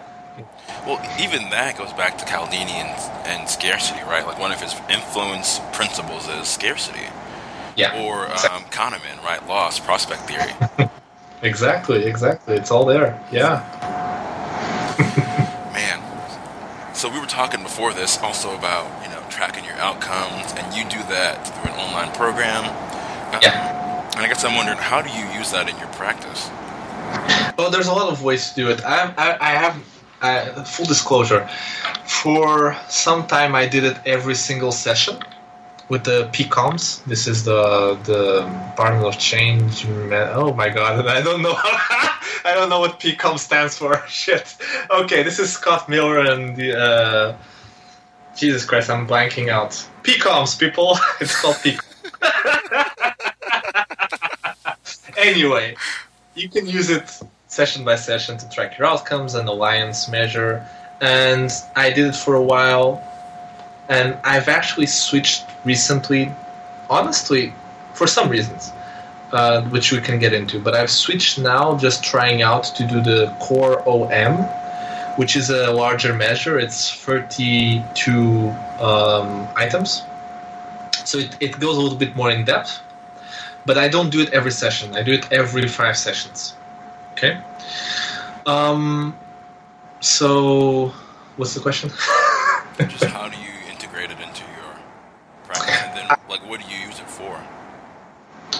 Well, even that goes back to Cialdini and, and scarcity, right? Like one of his influence principles is scarcity. Yeah. Or exactly. um, Kahneman, right? Loss, prospect theory. (laughs) exactly, exactly. It's all there. Yeah. (laughs) Man. So we were talking before this also about, you know, tracking your outcomes, and you do that through an online program. Um, Yeah. And I guess I'm wondering, how do you use that in your practice? Well, there's a lot of ways to do it. I, I, I have uh, full disclosure. For some time, I did it every single session with the PCOMs. This is the the Partner of Change. Oh my god! (laughs) I don't know. (laughs) I don't know what PCOM stands for. (laughs) Shit. Okay, this is Scott Miller and the. Uh, Jesus Christ, I'm blanking out. PCOMs, people. it's called PCOMs. Anyway, you can use it session by session to track your outcomes and alliance measure. And I did it for a while, and I've actually switched recently, honestly, for some reasons, uh, which we can get into. But I've switched now, just trying out to do the Core OM, which is a larger measure. It's 32 um, items, so it, it goes a little bit more in depth. But I don't do it every session. I do it every five sessions. Okay. Um. So, what's the question? (laughs) Just how do you integrate it into your practice, and then like what do you use it for?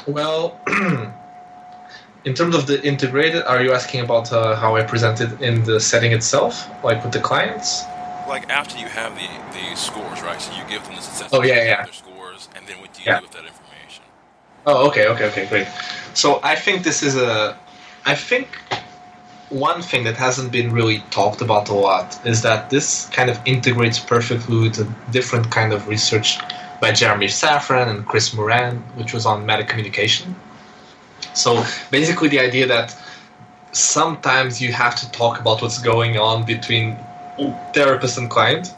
Well, (clears throat) in terms of the integrated, are you asking about uh, how I present it in the setting itself, like with the clients? Like after you have the the scores, right? So you give them the assessment. Oh, yeah, yeah. Their scores, and then what do you Yeah. do with that information? Oh, okay, okay, okay, great. So I think this is a. I think one thing that hasn't been really talked about a lot is that this kind of integrates perfectly with a different kind of research by Jeremy Safran and Chris Muran, which was on meta communication. So basically, the idea that sometimes you have to talk about what's going on between therapist and client.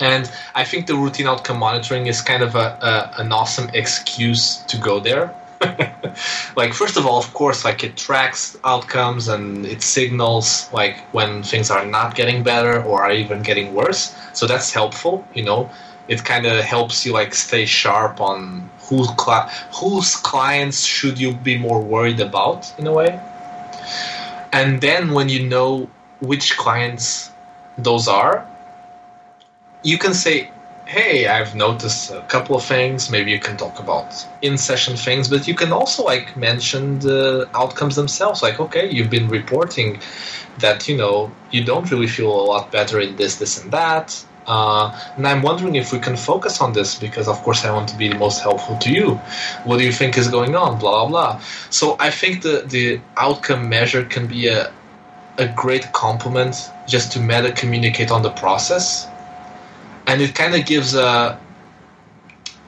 And I think the routine outcome monitoring is kind of a, a an awesome excuse to go there. (laughs) like first of all, of course, like it tracks outcomes and it signals like when things are not getting better or are even getting worse. So that's helpful, you know. It kind of helps you like stay sharp on whose cli- whose clients should you be more worried about in a way. And then when you know which clients those are, you can say, "Hey, I've noticed a couple of things." Maybe you can talk about in-session things, but you can also like mention the outcomes themselves. Like, okay, you've been reporting that you know you don't really feel a lot better in this, this, and that. Uh, and I'm wondering if we can focus on this because, of course, I want to be the most helpful to you. What do you think is going on? Blah blah blah. So I think the the outcome measure can be a a great complement just to meta communicate on the process, and it kind of gives a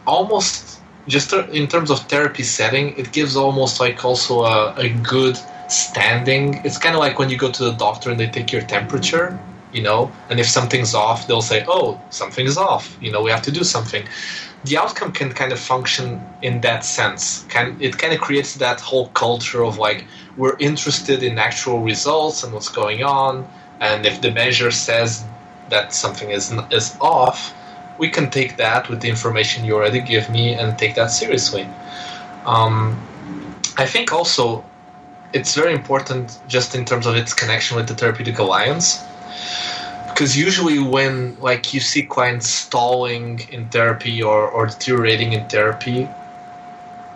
almost just in terms of therapy setting, it gives almost like also a, a good standing. It's kind of like when you go to the doctor and they take your temperature you know and if something's off they'll say oh something's off. You know we have to do something. The outcome can kind of function in that sense. Can it kind of creates that whole culture of like we're interested in actual results and what's going on. And if the measure says that something is is off we can take that with the information you already give me and take that seriously. Um, i think also it's very important just in terms of its connection with the therapeutic alliance because usually when like you see clients stalling in therapy or, or deteriorating in therapy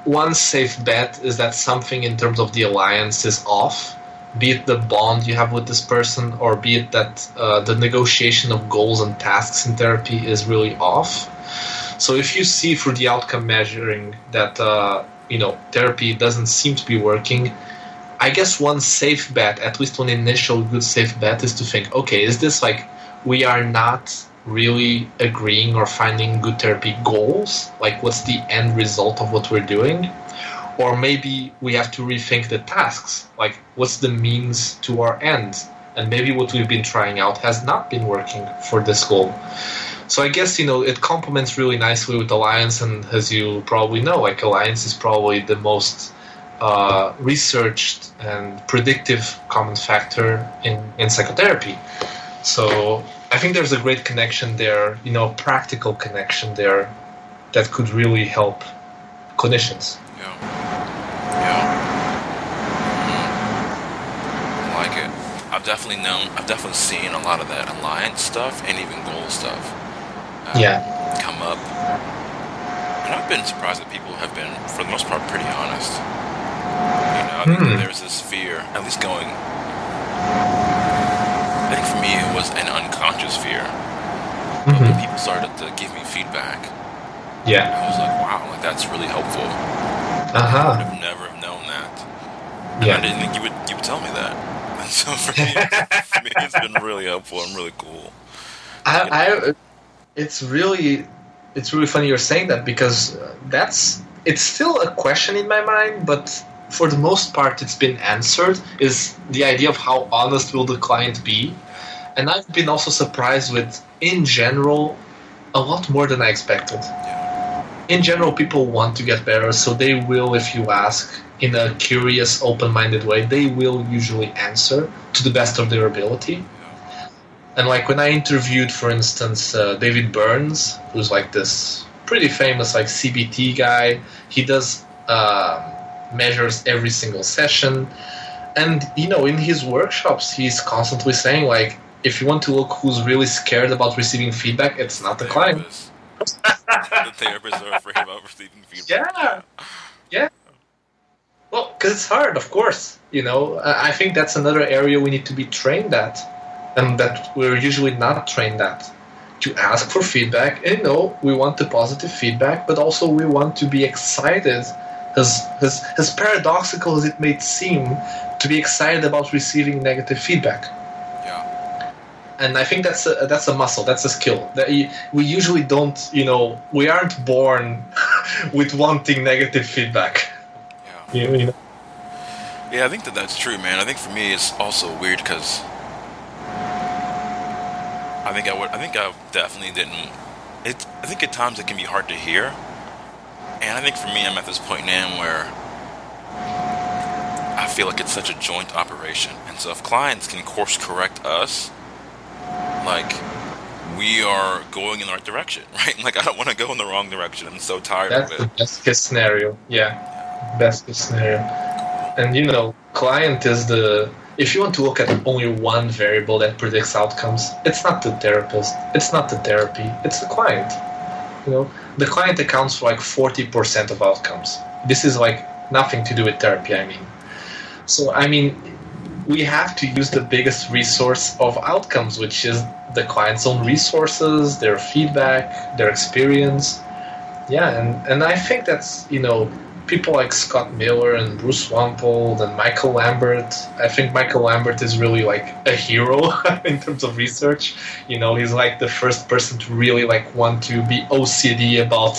one safe bet is that something in terms of the alliance is off be it the bond you have with this person or be it that uh, the negotiation of goals and tasks in therapy is really off so if you see through the outcome measuring that uh, you know therapy doesn't seem to be working I guess one safe bet, at least one initial good safe bet, is to think, okay, is this like we are not really agreeing or finding good therapy goals? Like, what's the end result of what we're doing? Or maybe we have to rethink the tasks. Like, what's the means to our end? And maybe what we've been trying out has not been working for this goal. So I guess you know it complements really nicely with Alliance, and as you probably know, like Alliance is probably the most uh, researched and predictive common factor in, in psychotherapy. So I think there's a great connection there, you know, practical connection there that could really help clinicians. Yeah. Yeah. Mm. I like it. I've definitely known, I've definitely seen a lot of that alliance stuff and even goal stuff. Um, yeah. Come up. And I've been surprised that people have been, for the most part, pretty honest. You know, I think hmm. there's this fear, at least going. I think for me it was an unconscious fear. Mm-hmm. when people started to give me feedback, yeah, I was like, wow, like that's really helpful. Uh huh. I would have never have known that. And yeah. I didn't think you would you would tell me that. And (laughs) so for me, for me it's been really helpful and really cool. I, I, it's really, it's really funny you're saying that because that's it's still a question in my mind, but for the most part it's been answered is the idea of how honest will the client be and i've been also surprised with in general a lot more than i expected in general people want to get better so they will if you ask in a curious open-minded way they will usually answer to the best of their ability and like when i interviewed for instance uh, david burns who's like this pretty famous like cbt guy he does um, measures every single session. And you know, in his workshops, he's constantly saying like, if you want to look who's really scared about receiving feedback, it's not the client. The therapists are afraid about receiving feedback. Yeah, yeah. Well, because it's hard, of course. You know, I think that's another area we need to be trained at, and that we're usually not trained at. To ask for feedback, and you know, we want the positive feedback, but also we want to be excited as, as, as paradoxical as it may seem, to be excited about receiving negative feedback. Yeah. And I think that's a that's a muscle, that's a skill that we usually don't, you know, we aren't born (laughs) with wanting negative feedback. Yeah. You, you know? Yeah, I think that that's true, man. I think for me it's also weird because I think I would. I think I definitely didn't. It. I think at times it can be hard to hear and I think for me, I'm at this point now where I feel like it's such a joint operation. And so if clients can course correct us, like we are going in the right direction, (laughs) right? Like I don't want to go in the wrong direction. I'm so tired That's of it. the best case scenario. Yeah. Best case scenario. And you know, client is the if you want to look at only one variable that predicts outcomes, it's not the therapist, it's not the therapy, it's the client. You know, the client accounts for like 40% of outcomes. This is like nothing to do with therapy, I mean. So, I mean, we have to use the biggest resource of outcomes, which is the client's own resources, their feedback, their experience. Yeah, and, and I think that's, you know, people like Scott Miller and Bruce Wampold and Michael Lambert. I think Michael Lambert is really like a hero (laughs) in terms of research. You know, he's like the first person to really like want to be OCD about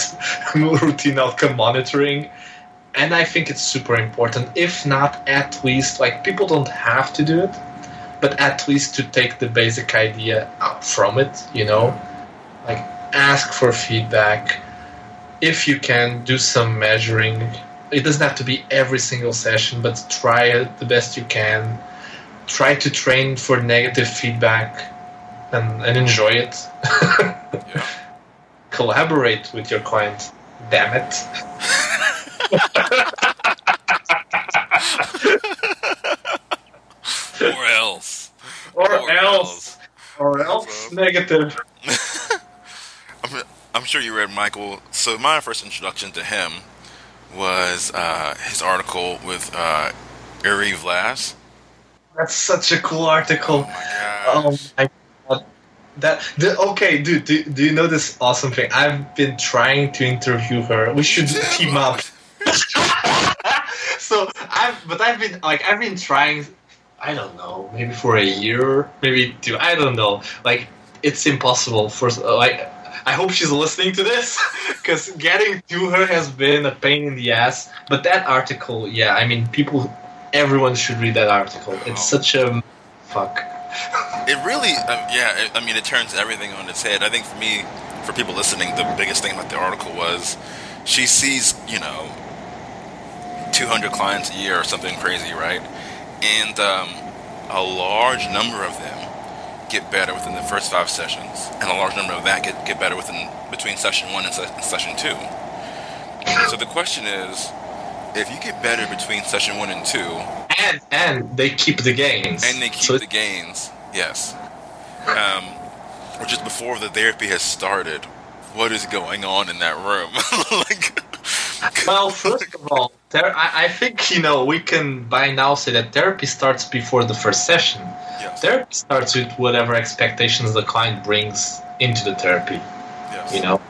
(laughs) routine outcome monitoring. And I think it's super important. If not, at least like people don't have to do it, but at least to take the basic idea out from it, you know? Like ask for feedback if you can do some measuring it doesn't have to be every single session but try it the best you can try to train for negative feedback and, and enjoy it (laughs) Yeah. collaborate with your client damn it or else. or, Or else or else negative (laughs) I'm, I'm sure you read Michael. So my first introduction to him was uh, his article with uh, Uri Vlas. that's such a cool article Oh my Oh god. That the, okay, dude. Do, do you know this awesome thing? I've been trying to interview her. We should team up. (laughs) so I've, but I've been like I've been trying. I don't know, maybe for a year, maybe two. I don't know. Like it's impossible for like. I hope she's listening to this (laughs) because getting to her has been a pain in the ass. But that article, yeah, I mean, people, everyone should read that article. It's such a fuck. (laughs) It really, um, yeah. It, I mean, it turns everything on its head. I think for me, for people listening, the biggest thing about the article was she sees, you know, 200 clients a year or something crazy, right? And um, a large number of them get better within the first five sessions, and a large number of that get, get better within between session one and, se- and session two. So the question is, if you get better between session one and two, and and they keep the gains and they keep So the gains, yes, um, or just before the therapy has started, what is going on in that room? (laughs) like, well first of all ther- I, I think you know we can by now say that therapy starts before the first session. Yes, therapy starts with whatever expectations the client brings into the therapy yes. you know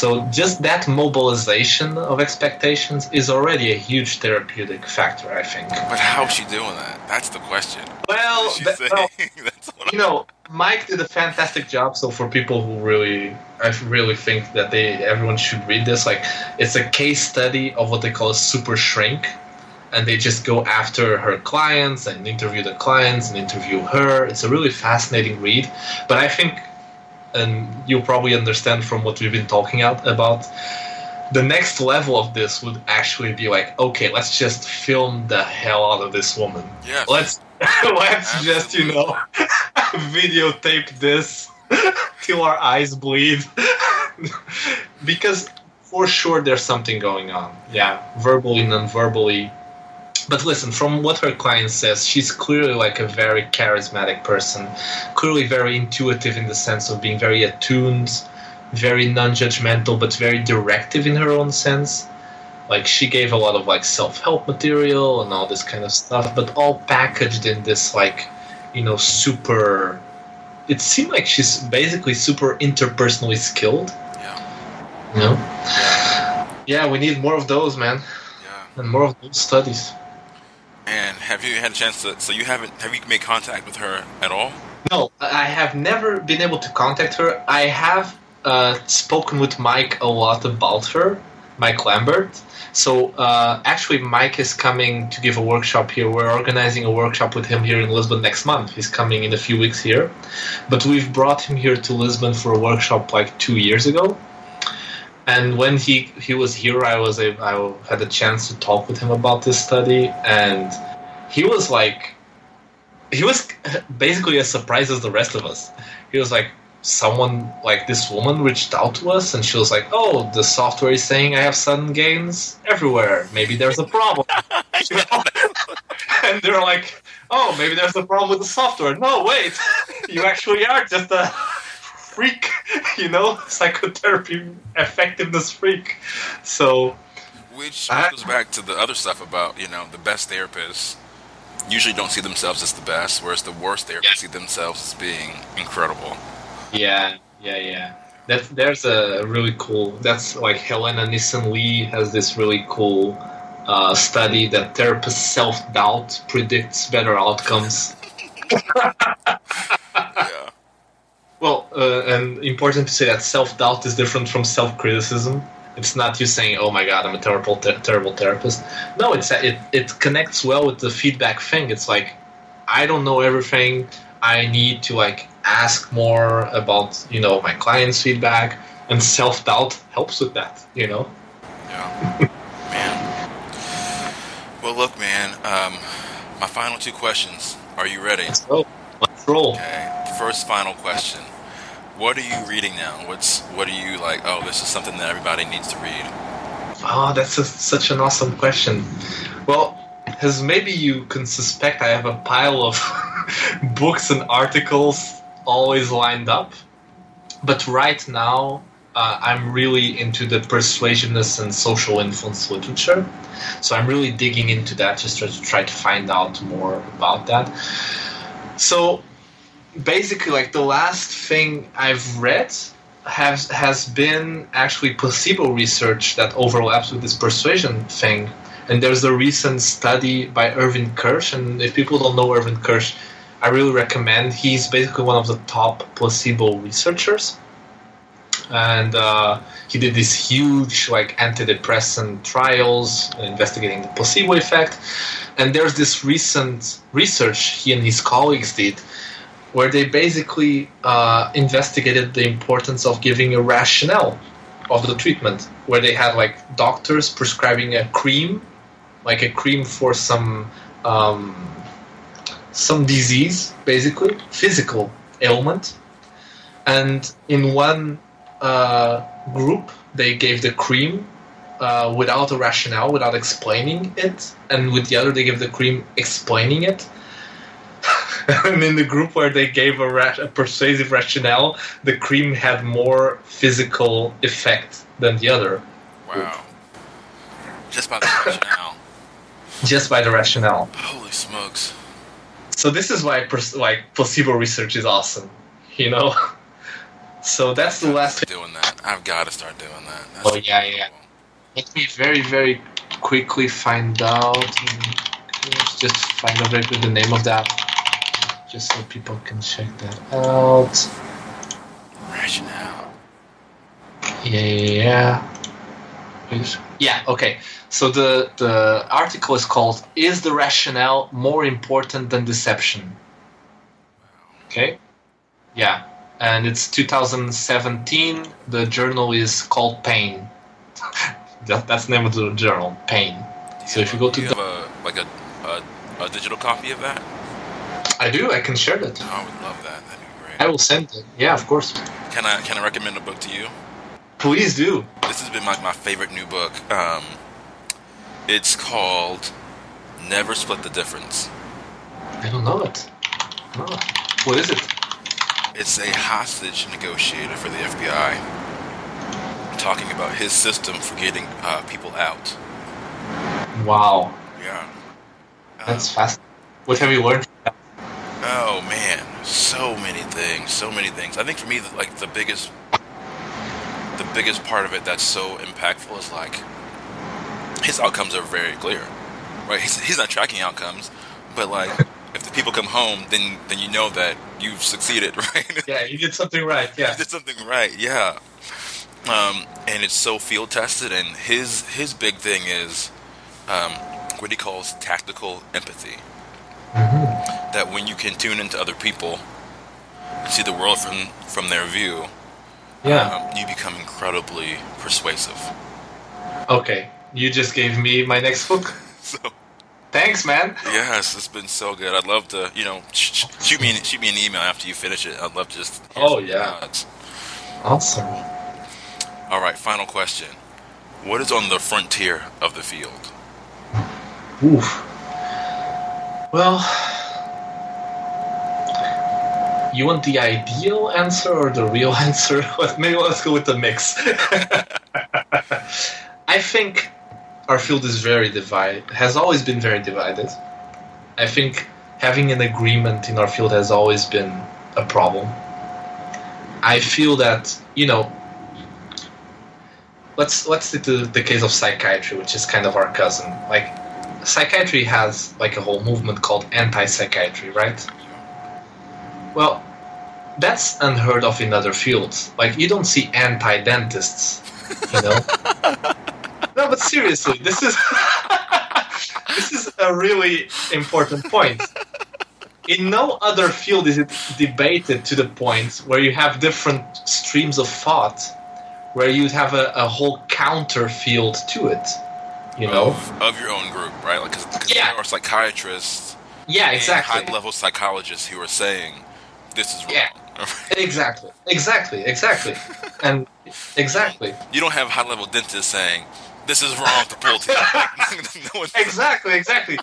so just that mobilization of expectations is already a huge therapeutic factor i think But how's she doing that? That's the question. well, that- well, (laughs) you know, Mike did a fantastic job. So for people who really, I really think that they everyone should read this. Like, it's a case study of what they call a super shrink, and they just go after her clients and interview the clients and interview her. It's a really fascinating read. But I think, and you'll probably understand from what we've been talking out about. The next level of this would actually be like, okay, let's just film the hell out of this woman yes. let's (laughs) let's just you know (laughs) videotape this (laughs) till our eyes bleed because for sure there's something going on yeah verbally non-verbally but listen from what her client says she's clearly like a very charismatic person clearly very intuitive in the sense of being very attuned very non-judgmental but very directive in her own sense like she gave a lot of like self-help material and all this kind of stuff but all packaged in this like you know super it seemed like she's basically super interpersonally skilled Yeah. you know Yeah. yeah we need more of those man Yeah. and more of those studies And have you had a chance to? So you haven't? Have you made contact with her at all? no i have never been able to contact her i have uh, spoken with mike a lot about her mike lambert so uh, actually mike is coming to give a workshop here we're organizing a workshop with him here in lisbon next month he's coming in a few weeks here but we've brought him here to lisbon for a workshop like two years ago and when he he was here i was a, i had a chance to talk with him about this study and he was like he was basically as surprised as the rest of us. He was like someone like this woman reached out to us and she was like oh the software is saying i have sudden gains everywhere. Maybe there's a problem. (laughs) (laughs) And they're like, "Oh, maybe there's a problem with the software." No, wait, you actually are just a freak, (laughs) you know, (laughs) psychotherapy effectiveness freak. So, Which I- goes back to the other stuff about, you know, the best therapists usually don't see themselves as the best, whereas the worst therapists Yeah. see themselves as being incredible. yeah, yeah, yeah. That's there's a really cool. That's like Helena Nissen-Lie has this really cool uh, study that therapist self doubt predicts better outcomes. (laughs) yeah. Well, uh, and important to say that self doubt is different from self criticism. It's not you saying, "Oh my God, I'm a terrible, ter- terrible therapist." No, it's it it connects well with the feedback thing. It's like, I don't know everything. I need to like ask more about you know my clients' feedback, and self doubt helps with that. You know. Yeah. (laughs) man. Well, look, man, um, my final two questions. Are you ready? So let's roll. Okay. First final question. What are you reading now? What's what are you like? Oh, this is something that everybody needs to read. Oh, that's a, such an awesome question. Well, as maybe you can suspect, I have a pile of (laughs) books and articles always lined up. But right now, uh, I'm really into the persuasiveness and social influence literature. So I'm really digging into that just to try to find out more about that. So basically, like the last thing I've read has has been actually placebo research that overlaps with this persuasion thing. And there's a recent study by Irvin Kirsch, and if people don't know Irvin Kirsch, I really recommend. He's basically one of the top placebo researchers, and uh, he did these huge like antidepressant trials investigating the placebo effect. And there's this recent research he and his colleagues did where they basically uh, investigated the importance of giving a rationale of the treatment, where they had like doctors prescribing a cream, like a cream for some um, some disease, basically physical ailment, and in one uh, group they gave the cream uh, without a rationale, without explaining it, and with the other they gave the cream explaining it (laughs) and in the group where they gave a, ra- a persuasive rationale, the cream had more physical effect than the other, Wow. Just by the rationale. (laughs) just by the rationale. Holy smokes. So this is why pers- like placebo research is awesome, you know. (laughs) So that's the last. Doing that. I've got to start doing that. That's Oh, yeah, yeah. Let me very very quickly find out. Let's Just find out the name of that, just so people can check that out. Rationale. Yeah, yeah, yeah. Please. Yeah, okay. So the the article is called "Is the rationale more important than deception?" Okay. Yeah, and it's 2017. The journal is called Pain. (laughs) that, that's the name of the journal, Pain. So if you go to Do you the, have a like a, a a digital copy of that? I do. I can share that. Oh, I would love that. That'd be I will send it. Yeah, of course. Can I can I recommend a book to you? Please do. This has been like my favorite new book. Um, it's called Never Split the Difference. I don't know it. No. What is it? It's a hostage negotiator for the FBI talking about his system for getting uh, people out. Wow, Yeah. that's fast. What have you learned? Oh man, so many things, so many things. I think for me, like the biggest, the biggest part of it that's so impactful is like his outcomes are very clear, right? He's, he's not tracking outcomes, but like (laughs) if the people come home, then then you know that you've succeeded, (laughs) right? Yeah, you did something right. Yeah. You did something right, yeah. Um, and it's so field tested, and his his big thing is um, what he calls tactical empathy. That when you can tune into other people and see the world from from their view, Yeah. um, you become incredibly persuasive. Okay. You just gave me my next (laughs) book. (laughs) So Thanks, man. yes, it's been so good. I'd love to, you know, sh- sh- shoot me an, shoot me an email after you finish it. I'd love to just. Oh, yeah. nods. Awesome. All right, final question. What is on the frontier of the field? Oof. Well, you want the ideal answer or the real (laughs) answer? Maybe let's go with the mix. (laughs) I think our field is very divided, has always been very divided. I think having an agreement in our field has always been a problem. I feel that, you know, let's let's take the, the case of psychiatry, which is kind of our cousin. Like psychiatry has like a whole movement called anti-psychiatry, right? Well, that's unheard of in other fields. Like you don't see anti-dentists, you know. (laughs) no, but seriously, this is (laughs) this is a really important point. In no other field is it debated to the point where you have different streams of thought, where you have a, a whole counter field to it. You know, of, of your own group, right? Like, because Yeah. there are psychiatrists, yeah, exactly. high level psychologists who are saying this is wrong. Yeah. (laughs) Exactly, exactly, exactly, and exactly, you don't have high level dentists saying this is wrong the pull teeth. (laughs) no exactly, exactly.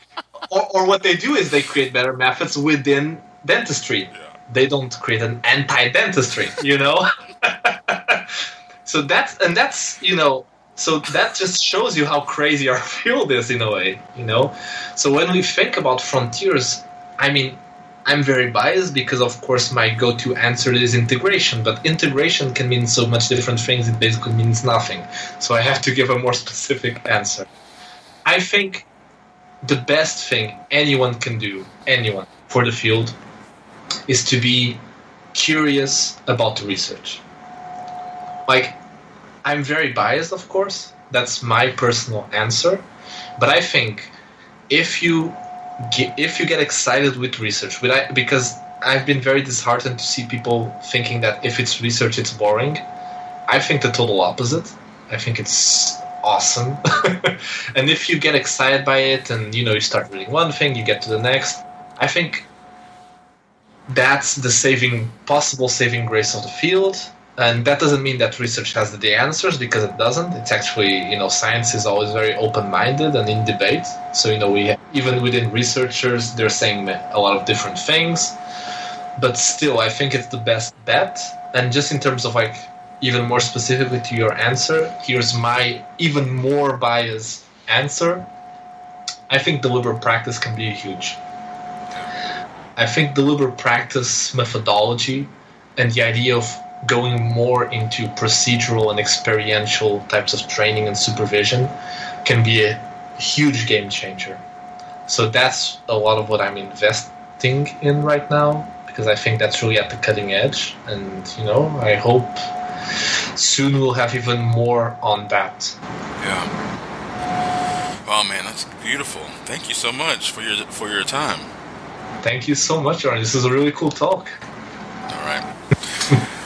Or, or what they do is they create better methods within dentistry. Yeah. They don't create an anti-dentistry, you know. (laughs) so that's and that's you know so that just shows you how crazy our field is in a way, you know. So when we think about frontiers, I mean, I'm very biased because, of course, my go-to answer is integration. But integration can mean so much different things; it basically means nothing. So I have to give a more (laughs) specific answer. I think the best thing anyone can do, anyone for the field, is to be curious about the research. Like, I'm very biased, of course. That's my personal answer. But I think if you if you get excited with research, because I've been very disheartened to see people thinking that if it's research, it's boring. I think the total opposite. I think it's awesome. (laughs) and if you get excited by it, and you know you start reading one thing, you get to the next. I think that's the saving possible saving grace of the field and that doesn't mean that research has the answers because it doesn't. It's actually you know science is always very open-minded and in debate. So you know we even within researchers they're saying a lot of different things. But still i think it's the best bet. And just in terms of like even more specifically to your answer here's my even more biased answer. I think deliberate practice can be huge. I think deliberate practice methodology and the idea of going more into procedural and experiential types of training and supervision can be a huge game changer. So that's a lot of what I'm investing in right now because I think that's really at the cutting edge. And, you know, I hope soon we'll have even more on that. Yeah. Oh man, that's beautiful. Thank you so much for your for your time. Thank you so much, Aaron. This is a really cool talk. (laughs)